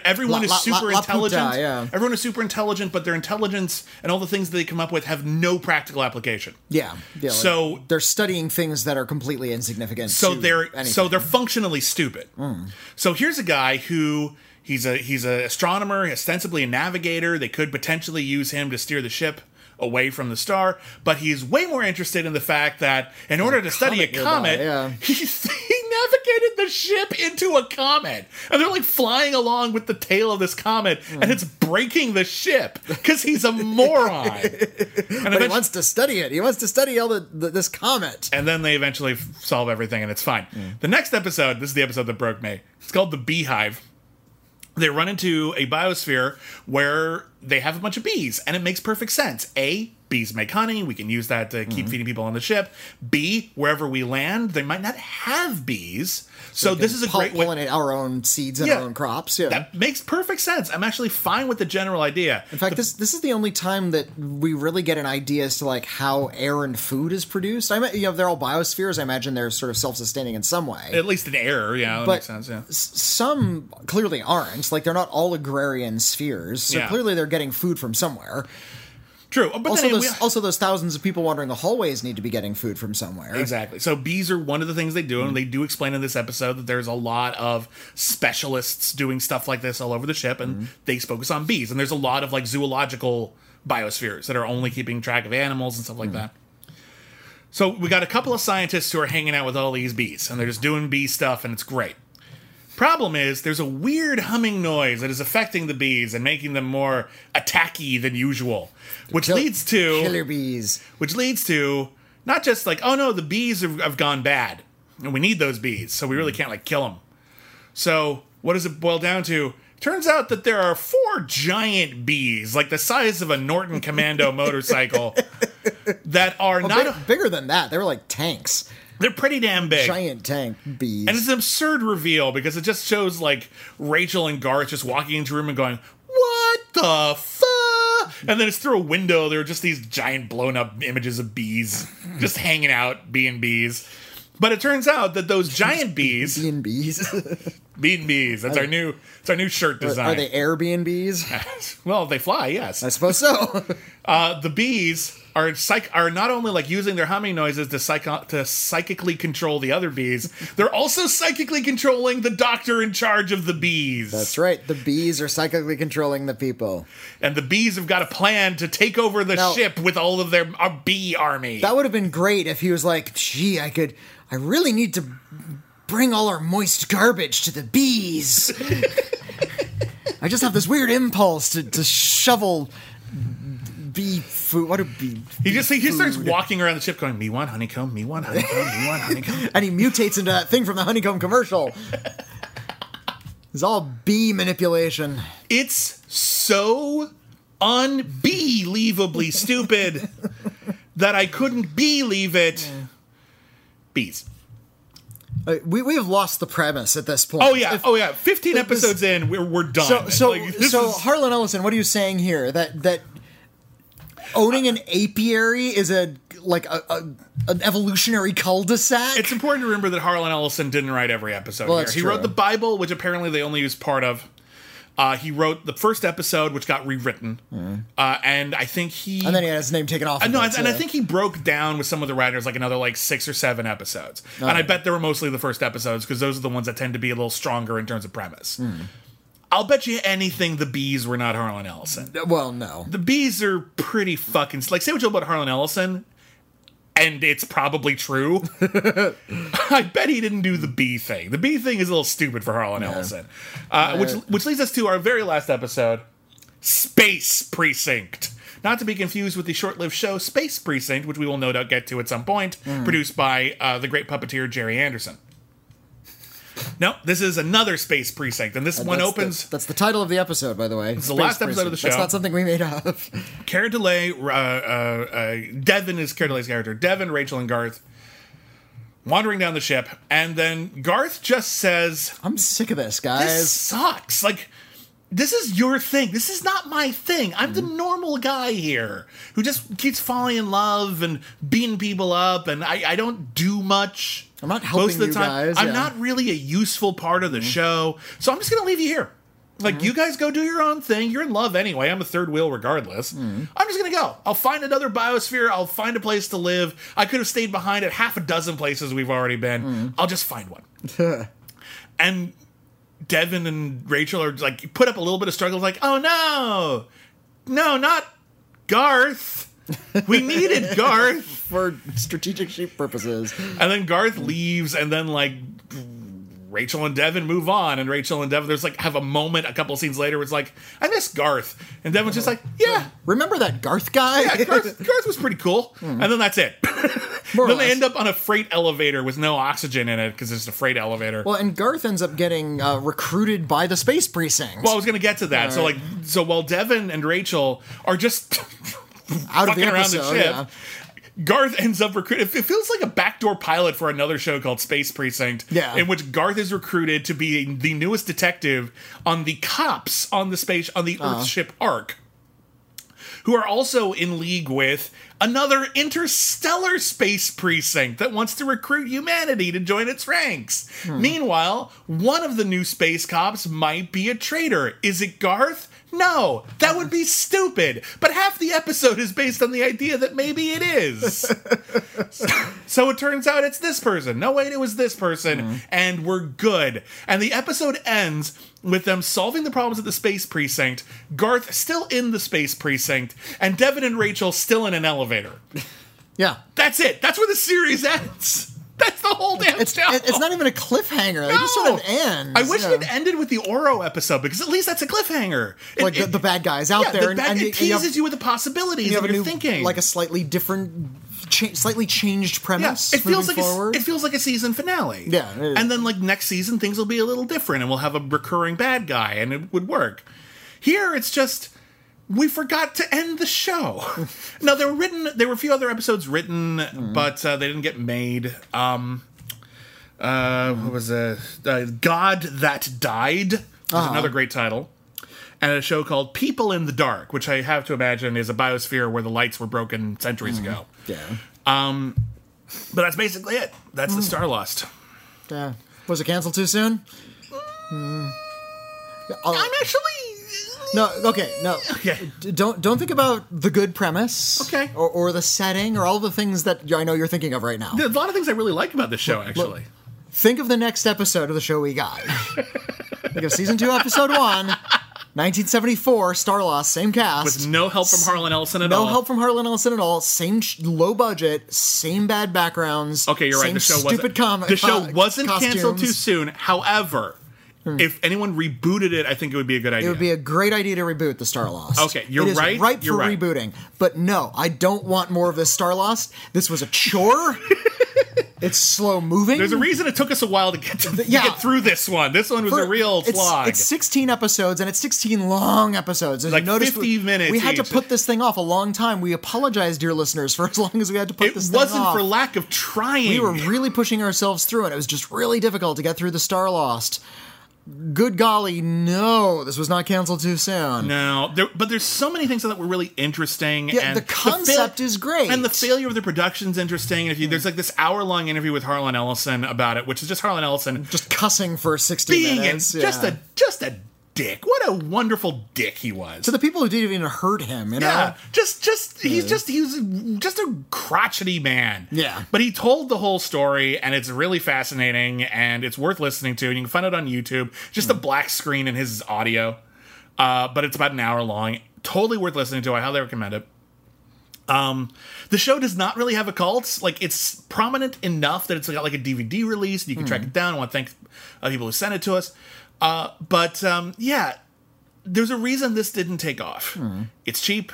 everyone La- is super La- La intelligent. Puta, yeah. Everyone is super intelligent, but their intelligence and all the things that they come up with have no practical application. yeah, yeah. like, So- they're studying things that are completely insignificant. so they're anything. so they're functionally stupid. Hmm. So here's a guy who he's a he's an astronomer, ostensibly a navigator. They could potentially use him to steer the ship away from the star, but he's way more interested in the fact that in order to study a comet yeah. he, he navigated the ship into a comet, and they're like flying along with the tail of this comet, hmm. and it's breaking the ship because he's a moron. and he wants to study it. He wants to study all the, the this comet. and then they eventually solve everything and it's fine. Hmm. The next episode, this is the episode that broke me. It's called The Beehive. They run into a biosphere where they have a bunch of bees, and it makes perfect sense. A, bees make honey. We can use that to keep mm-hmm. feeding people on the ship. B, wherever we land, they might not have bees. So, this is a great way. pollinate our own seeds and Yeah. our own crops. Yeah. That makes perfect sense. I'm actually fine with the general idea. In fact, this this is the only time that we really get an idea as to like how air and food is produced. I mean, you know, they're all biospheres. I imagine they're sort of self sustaining in some way. At least in air, yeah, that But- makes sense. Yeah. Some clearly aren't. Like they're not all agrarian spheres. So Yeah. clearly they're getting food from somewhere. True, but Also, then those we- also those thousands of people wandering the hallways need to be getting food from somewhere. Exactly. So bees are one of the things they do, and mm. they do explain in this episode that there's a lot of specialists doing stuff like this all over the ship, and mm. they focus on bees. And there's a lot of like zoological biospheres that are only keeping track of animals and stuff like mm. that. So we got a couple of scientists who are hanging out with all these bees, and they're just doing bee stuff, and it's great. Problem is, there's a weird humming noise that is affecting the bees and making them more attacky than usual, which Kill- leads to killer bees. which leads to not just like oh no the bees have, have gone bad and we need those bees so we really mm. can't like kill them so what does it boil down to turns out that there are four giant bees like the size of a norton commando motorcycle that are not Big- bigger than that. They were like tanks, they're pretty damn big giant tank bees. and it's an absurd reveal because it just shows like Rachel and Garth just walking into a room and going, "What the fuck?" And then it's through a window. There are just these giant blown up images of bees just hanging out, being bees. But it turns out that those giant bees, Bee bees. being bees, that's our new, it's our new shirt design. Are they Airbnbs? well, they fly, yes. I suppose so. Uh, the bees are psych are not only like using their humming noises to psycho- to psychically control the other bees, they're also psychically controlling the doctor in charge of the bees. That's right. The bees are psychically controlling the people. and the bees have got a plan to take over the Now- ship with all of their uh, bee army. That would have been great if he was like, gee, I could, I really need to bring all our moist garbage to the bees. I just have this weird impulse to, to shovel bee food. What a bee. he just he just starts walking around the ship, going, "Me want honeycomb, me want honeycomb, me want honeycomb." And he mutates into that thing from the honeycomb commercial. It's all bee manipulation. It's so unbelievably stupid that I couldn't believe it. Bees. Uh, we, we have lost the premise at this point. Oh yeah, If- oh yeah. Fifteen this- episodes in, we're we're done. So so Like, so is- Harlan Ellison, what are you saying here? That that owning an apiary is a like a, a an evolutionary cul-de-sac? It's important to remember that Harlan Ellison didn't write every episode Well, here. He true. wrote the Bible, which apparently they only used part of. Uh, he wrote the first episode, which got rewritten, uh, and I think he and then he had his name taken off. Uh, no, and I think he broke down with some of the writers like another like six or seven episodes, and I bet they were mostly the first episodes because those are the ones that tend to be a little stronger in terms of premise. Hmm. I'll bet you anything the bees were not Harlan Ellison. Well, no. The bees are pretty fucking like say what you will about Harlan Ellison, and it's probably true. I bet he didn't do the bee thing. The bee thing is a little stupid for Harlan Ellison, uh, which which leads us to our very last episode, Space Precinct. Not to be confused with the short-lived show Space Precinct, which we will no doubt get to at some point, produced by uh, the great puppeteer Gerry Anderson. No, this is another Space Precinct, and this one That's opens. The, that's the title of the episode, by the way. It's the last episode of the That's show. not something we made up. Keir Dullea, uh, uh, uh, Devin is Keir Dullea's character. Devin, Rachel, and Garth wandering down the ship, and then Garth just says, I'm sick of this, "This guys. sucks." Like, this is your thing. This is not my thing. I'm the Mm-hmm. normal guy here who just keeps falling in love and beating people up, and I, I don't do much. I'm not most helping of the you time. guys, I'm yeah. not really a useful part of Mm-hmm. the show, so I'm just gonna leave you here. Like you guys go do your own thing. You're in love anyway. I'm a third wheel regardless. Mm-hmm. I'm just gonna go. I'll find another biosphere. I'll find a place to live. I could have stayed behind at half a dozen places we've already been. Mm-hmm. I'll just find one. and Devin and Rachel are like put up a little bit of struggle. Like, oh no, no, not Garth. We needed Garth. For strategic sheep purposes. And then Garth leaves, and then like Rachel and Devin move on, and Rachel and Devin there's like have a moment a couple scenes later where it's like I miss Garth, and Devin's just like yeah. Remember that Garth guy? Yeah, Garth, Garth was pretty cool, and then that's it. Then they end up on a freight elevator with no oxygen in it because it's a freight elevator. Well, and Garth ends up getting uh, recruited by the space precinct Well, I was going to get to that. So, like, so while Devin and Rachel are just out of the around the episode. ship, yeah. Garth ends up recruited. It feels like a backdoor pilot for another show called Space Precinct, Yeah. in which Garth is recruited to be the newest detective on the cops on the space on the Uh-huh. Earth ship Ark, who are also in league with another interstellar space precinct that wants to recruit humanity to join its ranks. Hmm. Meanwhile, one of the new space cops might be a traitor. Is it Garth? No, that would be stupid. But half the episode is based on the idea that maybe it is. so it turns out it's this person. No, wait, it was this person. Mm-hmm. And we're good. And the episode ends with them solving the problems at the space precinct, Garth still in the space precinct, and Devin and Rachel still in an elevator. yeah. That's it. That's where the series ends. That's the whole damn It's, show. it's not even a cliffhanger. It just sort of ends. I wish yeah. it ended with the Oro episode because at least that's a cliffhanger. It- like the, it- the bad guys out yeah, there, the and, bad- and it and you teases have, you with the possibilities you have a you're new, thinking. like a slightly different, cha- slightly changed yeah, premise. it feels like moving a, it feels like a season finale. Yeah, it and then like next season things will be a little different, and we'll have a recurring bad guy, and it would work. Here it's just we forgot to end the show. now there were written, there were a few other episodes written, Mm-hmm. but uh, they didn't get made. Um, uh, what was a uh, God that died? Is Uh-huh. another great title. And a show called People in the Dark, which I have to imagine is a biosphere where the lights were broken centuries Mm-hmm. ago. yeah. But that's basically it. That's Mm. the Starlost. Yeah. Was it canceled too soon? Hmm. I'll- I'm actually. No. Okay. No. Okay. D- Don't don't think about the good premise. Okay. Or, or the setting or all the things that I know you're thinking of right now. There's a lot of things I really like about this show, actually. Think of the next episode of the show we got. think of season two, episode one, 1974, Starlost, same cast. With no help from Harlan Ellison at all. no help from Harlan Ellison at all. Same sh- low budget, same bad backgrounds. Okay, you're right. same The show stupid wasn't. com- the show co- wasn't canceled too costumes. soon. However, Hmm. if anyone rebooted it, I think it would be a good idea. It would be a great idea to reboot the Star Lost. Okay, you're It is right, Right for right. rebooting, but no, I don't want more of this Starlost. This was a chore. it's slow moving. There's a reason it took us a while to get to, to yeah. get through this one. This one was For- a real it's, slog. It's 16 episodes and it's 16 long episodes. As Like you 50 we, minutes We had to put this thing off a long time. We apologize, dear listeners, for as long as we had to put it this thing wasn't for lack of trying. we were really pushing ourselves through, and it was just really difficult to get through the Starlost. Good golly, no, this was not canceled too soon. No, there, but there's so many things that were really interesting. Yeah, and the concept is great. and the failure of the production's interesting. If you, there's like this hour long interview with Harlan Ellison about it, which is just Harlan Ellison Just cussing for 60 being minutes. an- just a just a dick. What a wonderful dick he was. to the people who didn't even hurt him, you know. yeah, just just he's just he was just a crotchety man. Yeah. but he told the whole story, and it's really fascinating, and it's worth listening to. And you can find it on YouTube. Just a black screen and his audio, uh, but it's about an hour long. Totally worth listening to. I highly recommend it. Um, the show does not really have a cult. Like it's prominent enough that it's got like a DVD release. And you can track it down. I want to thank uh, people who sent it to us. Uh, but um, yeah, there's a reason this didn't take off. It's cheap.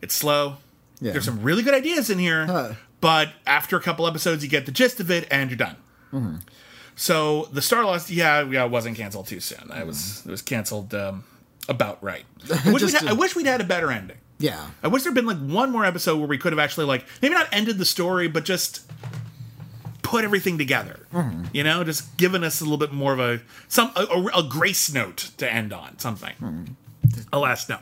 It's slow. Yeah. There's some really good ideas in here, but after a couple episodes, you get the gist of it, and you're done. So the Starlost, yeah, yeah, it wasn't canceled too soon. It was it was canceled um, about right. I wish, we'd ha- a- I wish we'd had a better ending. Yeah. I wish there'd been like one more episode where we could have actually like maybe not ended the story, but just put everything together. You know, just giving us a little bit more of a some a, a, a grace note to end on something. Alas, no.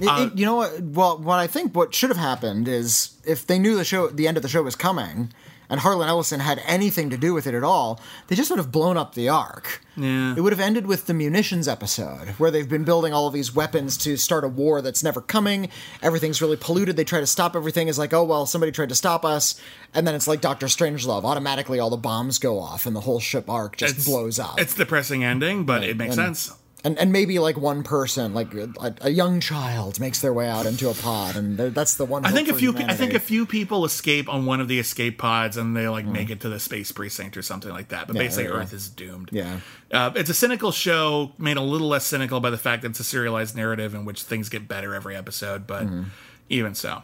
It- Uh, it- you know what? Well, what I think what should have happened is if they knew the show, the end of the show was coming, and Harlan Ellison had anything to do with it at all, they just would have blown up the Ark. Yeah. It would have ended with the munitions episode, where they've been building all of these weapons to start a war that's never coming. Everything's really polluted. They try to stop everything. It's like, oh well, somebody tried to stop us, and then it's like Doctor Strangelove. Automatically, all the bombs go off, and the whole ship Ark just It's- blows up. It's depressing ending, but it makes and- sense. And, and maybe like one person, like a, a young child, makes their way out into a pod, and that's the one. I think a few. pe- I think a few people escape on one of the escape pods, and they like make it to the space precinct or something like that. But Mm. Yeah, basically, go. Earth is doomed. Yeah. uh, it's a cynical show, made a little less cynical by the fact that it's a serialized narrative in which things get better every episode. But Mm-hmm. even so.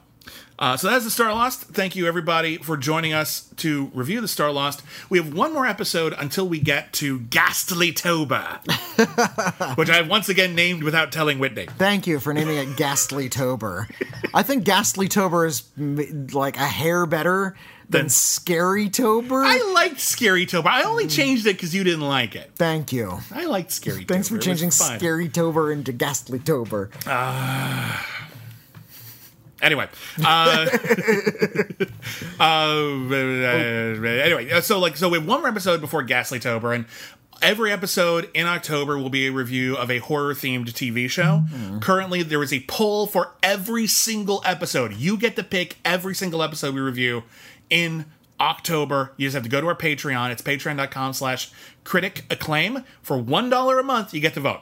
Uh, so that's the Starlost. Thank you everybody for joining us to review the Starlost. We have one more episode until we get to Ghastly Tober, which I have once again named without telling Whitney. Thank you for naming it Ghastly Tober. I think Ghastly Tober is like a hair better than Than- Scary Tober. I liked Scary Tober. I only changed it because you didn't like it. Thank you. I liked Scary Thanks Tober. for changing. Scary Tober into Ghastly Tober. Anyway, uh, uh, anyway, uh, so like, so we have one more episode before Ghastly Tober, and every episode in October will be a review of a horror themed TV show. Currently, there is a poll for every single episode. You get to pick every single episode we review in October. You just have to go to our Patreon. It's patreon.com slash critic acclaim. For $1 a month, you get to vote.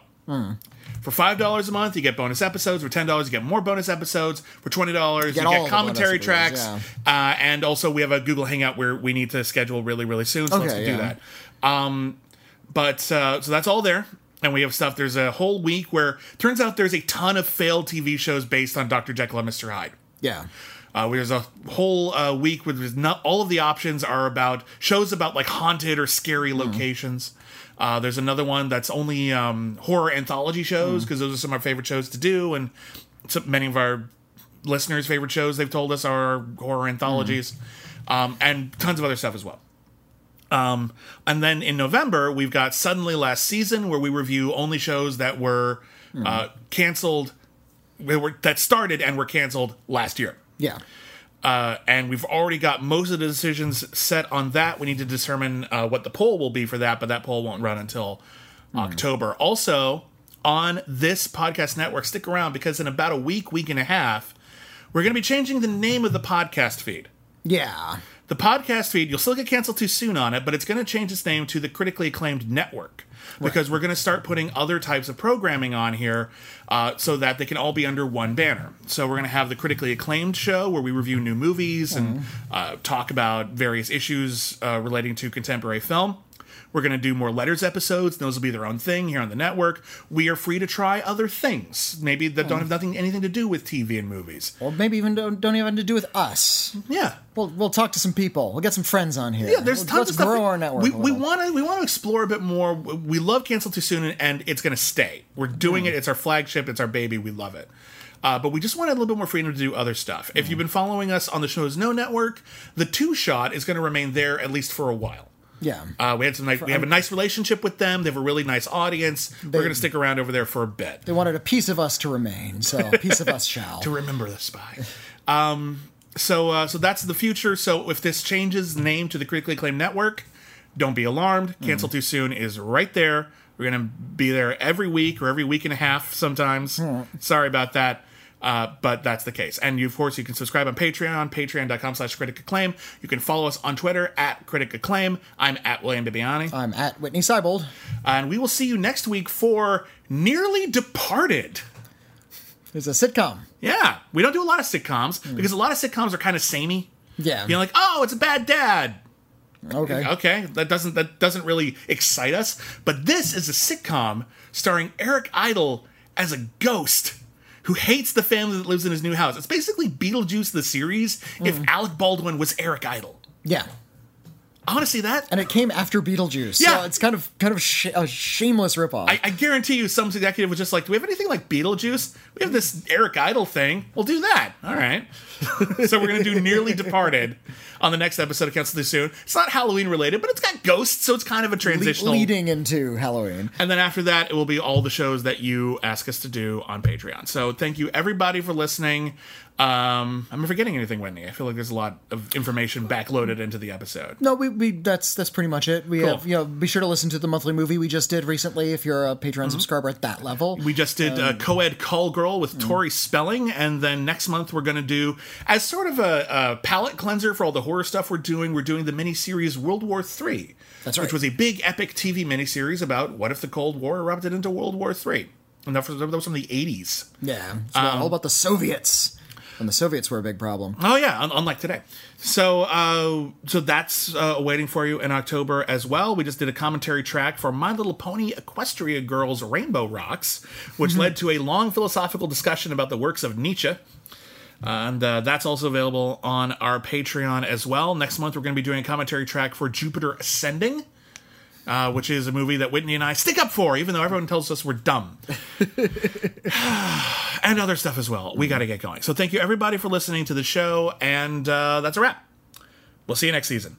For five dollars a month, you get bonus episodes. For ten dollars, you get more bonus episodes. For twenty dollars, you get all get commentary tracks, episodes, uh, and also we have a Google Hangout where we need to schedule really, really soon. So let's Okay, do that. Um, but uh, so that's all there, and we have stuff. There's a whole week where turns out there's a ton of failed TV shows based on Dr. Jekyll and Mr. Hyde. Yeah. Uh, there's a whole uh, week where not all of the options are about shows about like haunted or scary locations. Uh, there's another one that's only um, horror anthology shows because those are some of our favorite shows to do, and so many of our listeners' favorite shows they've told us are horror anthologies, um, and tons of other stuff as well. Um, and then in November, we've got Suddenly Last Season, where we review only shows that were uh, canceled, that started and were canceled last year. Yeah. Uh, and we've already got most of the decisions set on that. We need to determine uh, what the poll will be for that, but that poll won't run until October. Also, on this podcast network, stick around because in about a week, week and a half, we're going to be changing the name of the podcast feed. Yeah. The podcast feed, you'll still get canceled too soon on it, but it's going to change its name to the critically acclaimed network because we're going to start putting other types of programming on here uh, so that they can all be under one banner. So we're going to have the critically acclaimed show where we review new movies and uh, talk about various issues uh, relating to contemporary film. We're going to do more letters episodes. Those will be their own thing here on the network. We are free to try other things, maybe that don't have nothing anything to do with TV and movies. Or maybe even don't, don't even have to do with us. Yeah, We'll, we'll talk to some people. We'll get some friends on here. Yeah, there's We'll- tons Let's of stuff. grow our network. We, a we little. want to we want to explore a bit more. We love cancel too soon, and it's going to stay. We're doing it. It's our flagship. It's our baby. We love it. Uh, but we just want a little bit more freedom to do other stuff. If you've been following us on the show's No Network, the Two Shot is going to remain there at least for a while. Yeah. Uh, we had some nice, we have a nice relationship with them. They have a really nice audience. We're going to stick around over there for a bit. They wanted a piece of us to remain, so a piece of us shall. to remember the spy. Um, so uh, so that's the future. So if this changes name to the critically acclaimed network, don't be alarmed. Cancel too soon is right there. We're gonna be there every week or every week and a half sometimes. Sorry about that. Uh, but that's the case. And you, of course, you can subscribe on Patreon, patreon.com slash critic acclaim. You can follow us on Twitter at critic acclaim. I'm at William Bibbiani. I'm at Whitney Seibold. and we will see you next week for Nearly Departed. It's a sitcom. Yeah, we don't do a lot of sitcoms because a lot of sitcoms are kind of samey. Yeah. You're like, oh, it's a bad dad. Okay. Okay, that doesn't that doesn't really excite us. But this is a sitcom starring Eric Idle as a ghost who hates the family that lives in his new house. It's basically Beetlejuice the series if mm. Alec Baldwin was Eric Idle. Yeah. I want to see that. And it came after Beetlejuice. Yeah. So it's kind of kind of sh- a shameless ripoff. I, I guarantee you, some executive was just like, "Do we have anything like Beetlejuice? We have this Eric Idle thing. We'll do that. All right." so we're gonna do Nearly Departed on the next episode of Cancel Too Soon. It's not Halloween related, but it's got ghosts, so it's kind of a Le- leading into Halloween. And then after that, it will be all the shows that you ask us to do on Patreon. So thank you everybody for listening. Um, am I forgetting anything, Whitney? I feel like there's a lot of information backloaded into the episode. No, we, we that's that's pretty much it. We Cool. have you know be sure to listen to the monthly movie we just did recently if you're a Patreon subscriber at that level. We just did uh, co-ed call girl with Tori Spelling, and then next month we're going to do as sort of a, a palate cleanser for all the horror stuff we're doing. We're doing the miniseries World War III. That's right. Which was a big epic TV miniseries about what if the Cold War erupted into World War III, and that was, that was from the 80s. yeah, it's Um, all about the Soviets when the Soviets were a big problem. Oh yeah, un- unlike today. So uh, so that's uh, waiting for you in October as well. We just did a commentary track for My Little Pony Equestria Girls Rainbow Rocks, which led to a long philosophical discussion about the works of Nietzsche. And uh, that's also available on our Patreon as well. Next month, we're going to be doing a commentary track for Jupiter Ascending, uh, which is a movie that Whitney and I stick up for, even though everyone tells us we're dumb. and other stuff as well. We got to get going. So thank you, everybody, for listening to the show. And uh, that's a wrap. We'll see you next season.